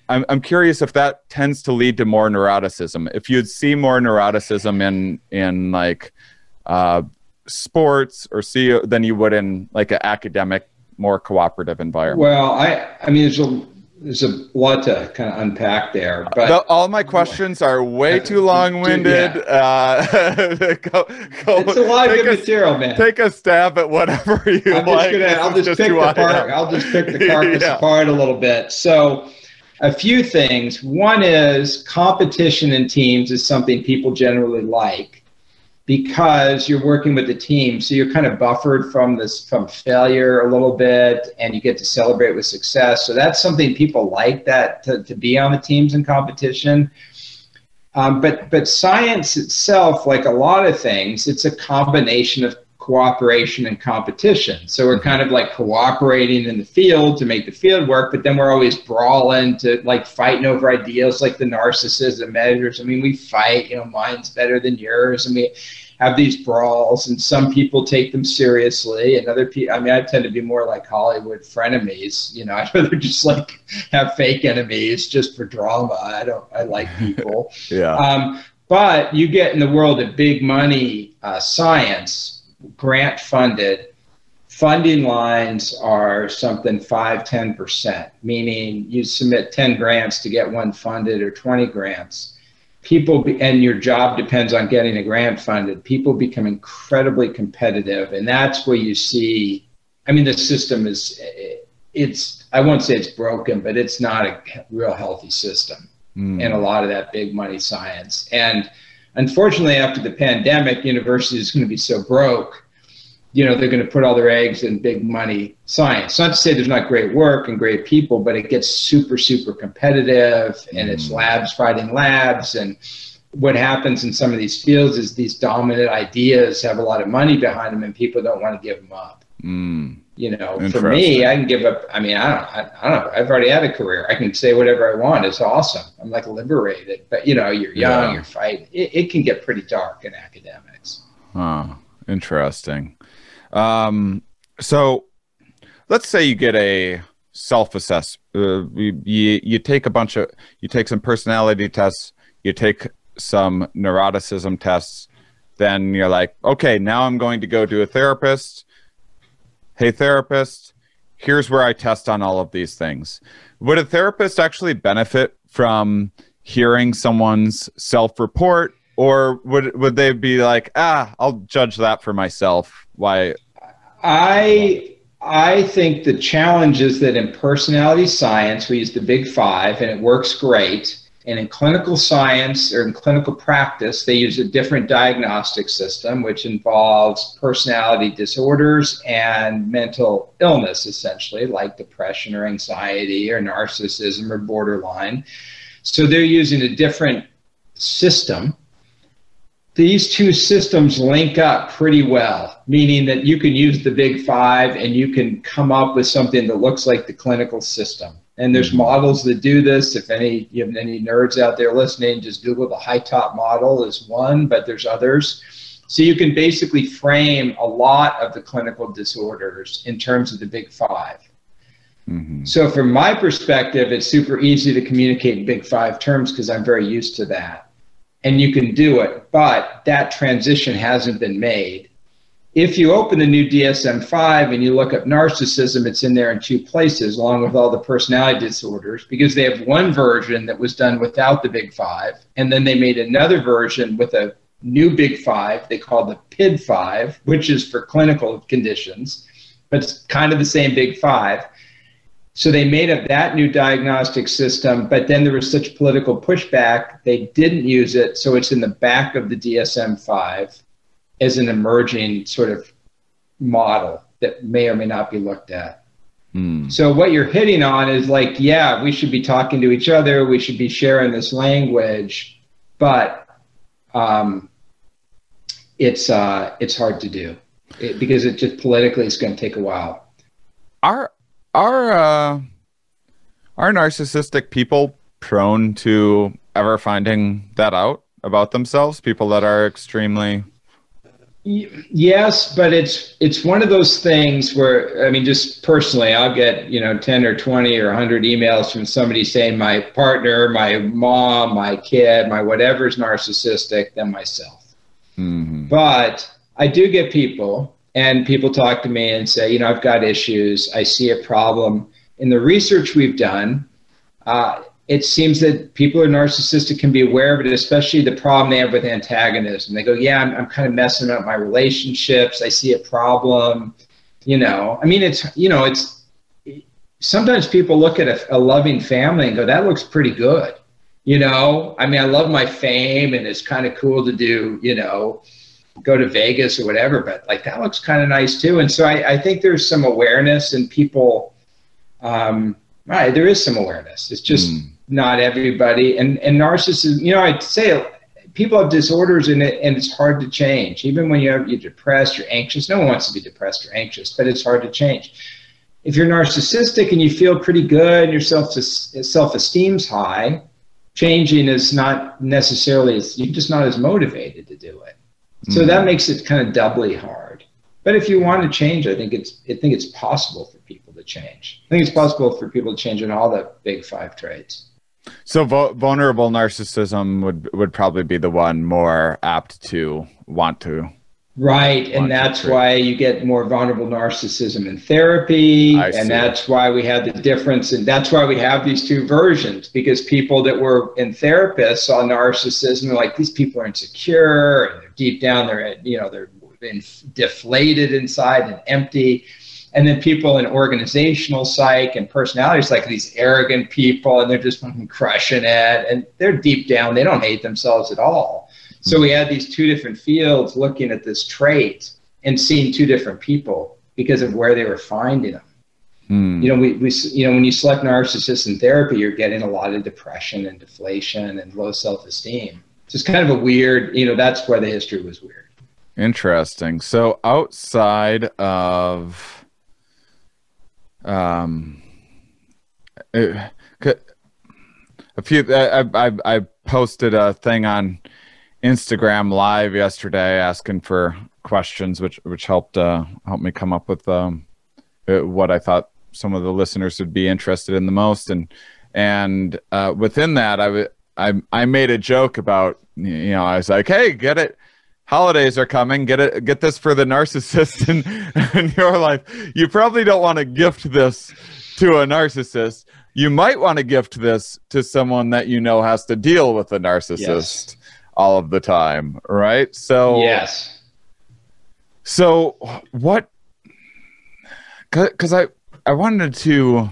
I'm, I'm curious if that tends to lead to more neuroticism. If you'd see more neuroticism in in like uh, sports or see than you would in like an academic more cooperative environment well i i mean there's a there's a lot to kind of unpack there. But the, all my questions are way too long-winded. Uh, go, go, it's a lot of good material, man. Take a stab at whatever you I'm like. Just gonna, I'll just, just pick the part. I'll just pick the carcass yeah. apart a little bit. So, a few things. One is competition in teams is something people generally like because you're working with the team. So you're kind of buffered from this from failure a little bit and you get to celebrate with success. So that's something people like that to, to be on the teams in competition. Um, but but science itself like a lot of things it's a combination of cooperation and competition. So we're kind of like cooperating in the field to make the field work but then we're always brawling to like fighting over ideas like the narcissism measures. I mean we fight you know mine's better than yours and we have these brawls and some people take them seriously and other people i mean i tend to be more like hollywood frenemies you know i'd rather just like have fake enemies just for drama. I don't i like people. Yeah. Um, but you get in the world of big money uh, science grant funded funding lines are something 5 10% meaning you submit 10 grants to get one funded or 20 grants. People be, and your job depends on getting a grant funded. People become incredibly competitive and that's where you see i mean the system is it's i won't say it's broken but it's not a real healthy system mm. in a lot of that big money science. And unfortunately after the pandemic university is going to be so broke you know they're going to put all their eggs in big money science not to say there's not great work and great people but it gets super super competitive and it's mm. labs fighting labs and what happens in some of these fields is these dominant ideas have a lot of money behind them and people don't want to give them up mm. You know for me i can give up i mean i don't I, I, don't know i've already had a career i can say whatever i want it's awesome i'm like liberated but you know you're young yeah. you're fighting it, it can get pretty dark in academics oh interesting um, so let's say you get a self-assess. Uh, you, you, you take a bunch of you take some personality tests. You take some neuroticism tests. Then you're like, okay, now I'm going to go to a therapist. Hey, therapist, here's where I test on all of these things. Would a therapist actually benefit from hearing someone's self-report or would would they be like ah i'll judge that for myself why I I think the challenge is that in personality science, we use the big five and it works great. And in clinical science or in clinical practice, they use a different diagnostic system, which involves personality disorders and mental illness, essentially, like depression or anxiety or narcissism or borderline. So they're using a different system these two systems link up pretty well, meaning that you can use the big five and you can come up with something that looks like the clinical system. And there's mm-hmm. models that do this. If any you have any nerds out there listening, just Google the HiTOP model is one, but there's others. So you can basically frame a lot of the clinical disorders in terms of the big 5 mm-hmm. So from my perspective, it's super easy to communicate in big five terms because I'm very used to that and you can do it, but that transition hasn't been made. If you open the new DSM 5 and you look up narcissism, it's in there in two places, along with all the personality disorders, because they have one version that was done without the big five, and then they made another version with a new big five they call the PID 5, which is for clinical conditions, but it's kind of the same big five. so they made up that new diagnostic system, but then there was such political pushback, they didn't use it. So it's in the back of the DSM 5 as an emerging sort of model that may or may not be looked at. Mm. So what you're hitting on is like, yeah, we should be talking to each other, we should be sharing this language, but um, it's uh, it's hard to do it, because it just politically it's going to take a while. Are are uh, are narcissistic people prone to ever finding that out about themselves? People that are extremely Yes, but it's it's one of those things where I mean, just personally, I'll get you know ten or twenty or hundred emails from somebody saying my partner, my mom, my kid, my whatever is narcissistic than myself. Mm-hmm. But I do get people, and people talk to me and say, you know, I've got issues. I see a problem. In the research we've done, uh, it seems that people who are narcissistic can be aware of it, especially the problem they have with antagonism. They go, Yeah, I'm, I'm kind of messing up my relationships. I see a problem. You know, I mean, it's, you know, it's sometimes people look at a, a loving family and go, That looks pretty good. You know, I mean, I love my fame and it's kind of cool to do, you know, go to Vegas or whatever, but like that looks kind of nice too. And so I, I think there's some awareness and people, um, right, there is some awareness. It's just, mm not everybody. And and narcissism, you know, I'd say people have disorders in it, and it's hard to change. Even when you have you're depressed, you're anxious. No one wants to be depressed or anxious, but it's hard to change. If you're narcissistic and you feel pretty good, your self self esteem's high, changing is not necessarily as you're just not as motivated to do it. So mm that makes it kind of doubly hard. But if you want to change, I think it's I think it's possible for people to change. I think it's possible for people to change in all the big five traits. So vulnerable narcissism would would probably be the one more apt to want to. Right, and that's why you get more vulnerable narcissism in therapy, I and see. that's why we have the difference, and that's why we have these two versions because people that were in therapists saw narcissism like these people are insecure and they're deep down they're you know they're deflated inside and empty and then people in organizational psych and personality psych, these arrogant people, and they're just fucking crushing it, and they're deep down, they don't hate themselves at all. So we had these two different fields looking at this trait and seeing two different people because of where they were finding them. Hmm. You know, we, we, you know, when you select narcissists in therapy, you're getting a lot of depression and deflation and low self-esteem. It's just kind of a weird, you know, that's where the history was weird. Interesting. So outside of um, a few. I, I I posted a thing on Instagram Live yesterday asking for questions, which which helped uh, help me come up with um, uh, what I thought some of the listeners would be interested in the most, and and uh, within that, I, I I made a joke about you know I was like, hey, get it holidays are coming. Get it get this for the narcissist in, in your life. You probably don't want to gift this to a narcissist. You might want to gift this to someone that you know has to deal with a narcissist yes. all of the time right? So yes. So what because i i wanted to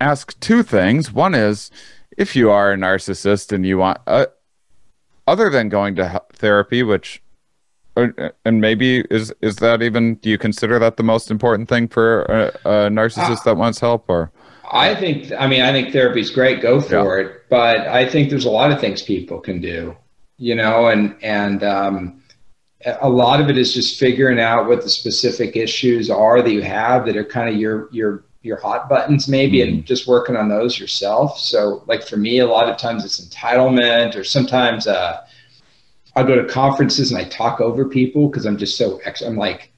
ask two things. One is if you are a narcissist and you want uh, other than going to therapy, which and maybe is is that even do you consider that the most important thing for a, a narcissist uh, that wants help or i think i mean i think therapy is great go for yeah. it but i think there's a lot of things people can do you know and and um, a lot of it is just figuring out what the specific issues are that you have that are kind of your your your hot buttons maybe mm-hmm. and just working on those yourself so like for me a lot of times it's entitlement or sometimes uh, i'll go to conferences and i talk over people because i'm just so ex- i'm like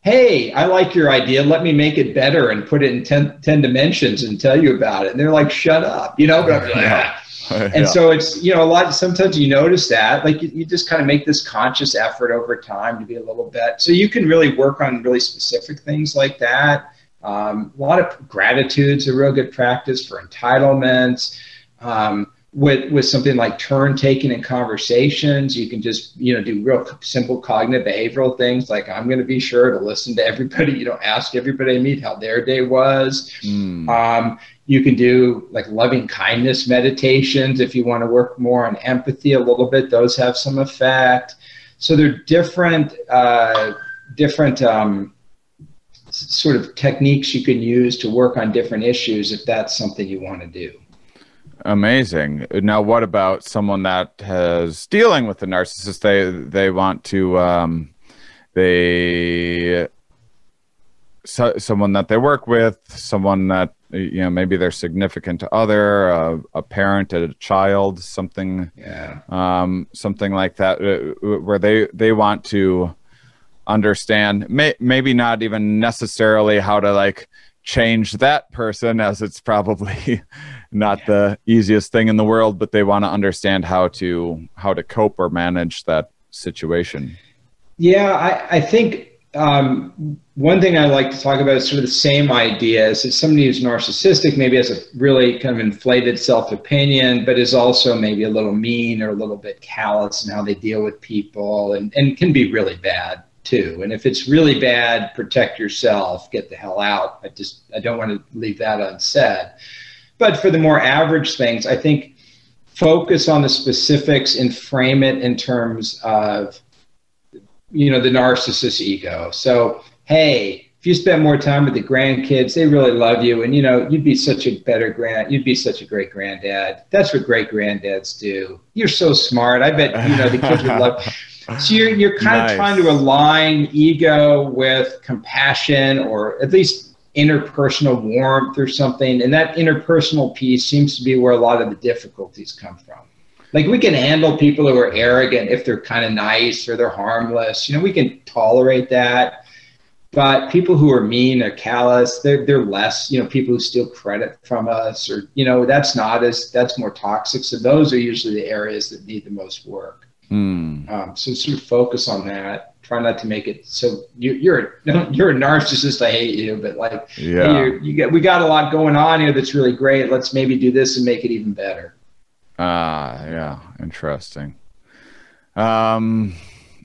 hey i like your idea let me make it better and put it in 10, 10 dimensions and tell you about it and they're like shut up you know but i'm like ah. and yeah. so it's you know a lot sometimes you notice that like you, you just kind of make this conscious effort over time to be a little bit so you can really work on really specific things like that um, a lot of gratitude's a real good practice for entitlements. Um, with with something like turn taking in conversations you can just you know do real simple cognitive behavioral things like i'm going to be sure to listen to everybody you know ask everybody i meet how their day was mm. um, you can do like loving kindness meditations if you want to work more on empathy a little bit those have some effect so they're different uh, different um, sort of techniques you can use to work on different issues if that's something you want to do Amazing. Now, what about someone that has dealing with the narcissist? They they want to um, they so, someone that they work with, someone that you know maybe they're significant other, uh, a parent, a child, something, yeah, um, something like that, uh, where they they want to understand, may, maybe not even necessarily how to like change that person, as it's probably not yeah. the easiest thing in the world, but they want to understand how to how to cope or manage that situation. Yeah, I, I think um, one thing I like to talk about is sort of the same idea is that somebody who's narcissistic maybe has a really kind of inflated self opinion, but is also maybe a little mean or a little bit callous in how they deal with people and, and can be really bad too. And if it's really bad, protect yourself, get the hell out. I just I don't want to leave that unsaid. But for the more average things, I think focus on the specifics and frame it in terms of, you know, the narcissist ego. So, hey, if you spend more time with the grandkids, they really love you, and you know you'd be such a better grand, you'd be such a great granddad. That's what great granddads do. You're so smart. I bet you know the kids would love. So you're you're kind nice. of trying to align ego with compassion, or at least interpersonal warmth or something. And that interpersonal piece seems to be where a lot of the difficulties come from. Like we can handle people who are arrogant if they're kind of nice or they're harmless. You know, we can tolerate that. But people who are mean or callous, they're they're less, you know, people who steal credit from us or you know, that's not as that's more toxic. So those are usually the areas that need the most work. Mm. Um, so sort of focus on that try not to make it so you, you're you're a narcissist. I hate you, but like, yeah, hey, you get we got a lot going on here that's really great. Let's maybe do this and make it even better. Ah, uh, yeah, interesting. Um,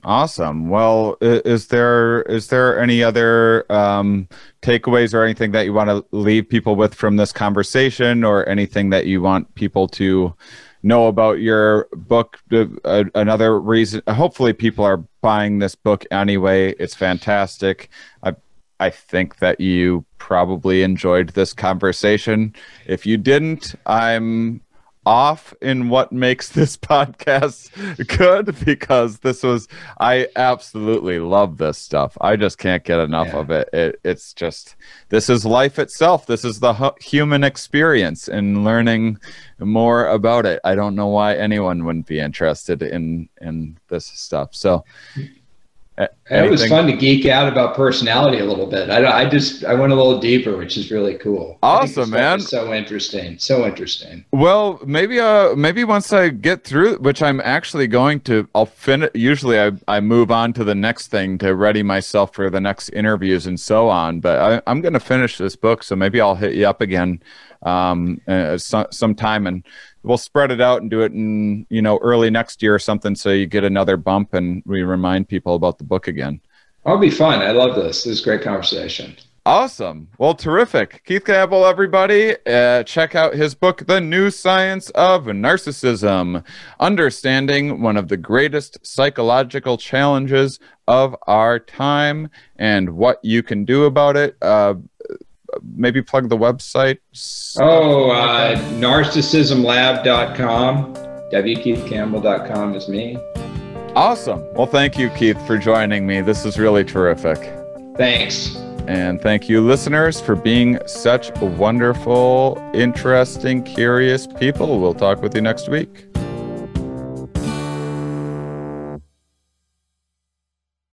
awesome. Well, is there is there any other um, takeaways or anything that you want to leave people with from this conversation, or anything that you want people to know about your book. Another reason, hopefully, people are buying this book anyway. It's fantastic. I, I think that you probably enjoyed this conversation. If you didn't, I'm off in what makes this podcast good because this was I absolutely love this stuff. I just can't get enough yeah. of it. it. It's just this is life itself. This is the hu- human experience and learning more about it. I don't know why anyone wouldn't be interested in in this stuff. So it was fun to geek out about personality a little bit. I, I just I went a little deeper, which is really cool. Awesome, man! So interesting, so interesting. Well, maybe uh maybe once I get through, which I'm actually going to, I'll finish. Usually, I I move on to the next thing to ready myself for the next interviews and so on. But I, I'm going to finish this book, so maybe I'll hit you up again um uh, some sometime and we'll spread it out and do it in you know early next year or something so you get another bump and we remind people about the book again. That'll be fun. I love this. This is great conversation. Awesome. Well terrific. Keith campbell everybody uh, check out his book the new science of narcissism understanding one of the greatest psychological challenges of our time and what you can do about it. Uh, maybe plug the website? Oh, uh, narcissismlab.com. WKeithCampbell.com is me. Awesome. Well, thank you, Keith, for joining me. This is really terrific. Thanks. And thank you, listeners, for being such wonderful, interesting, curious people. We'll talk with you next week.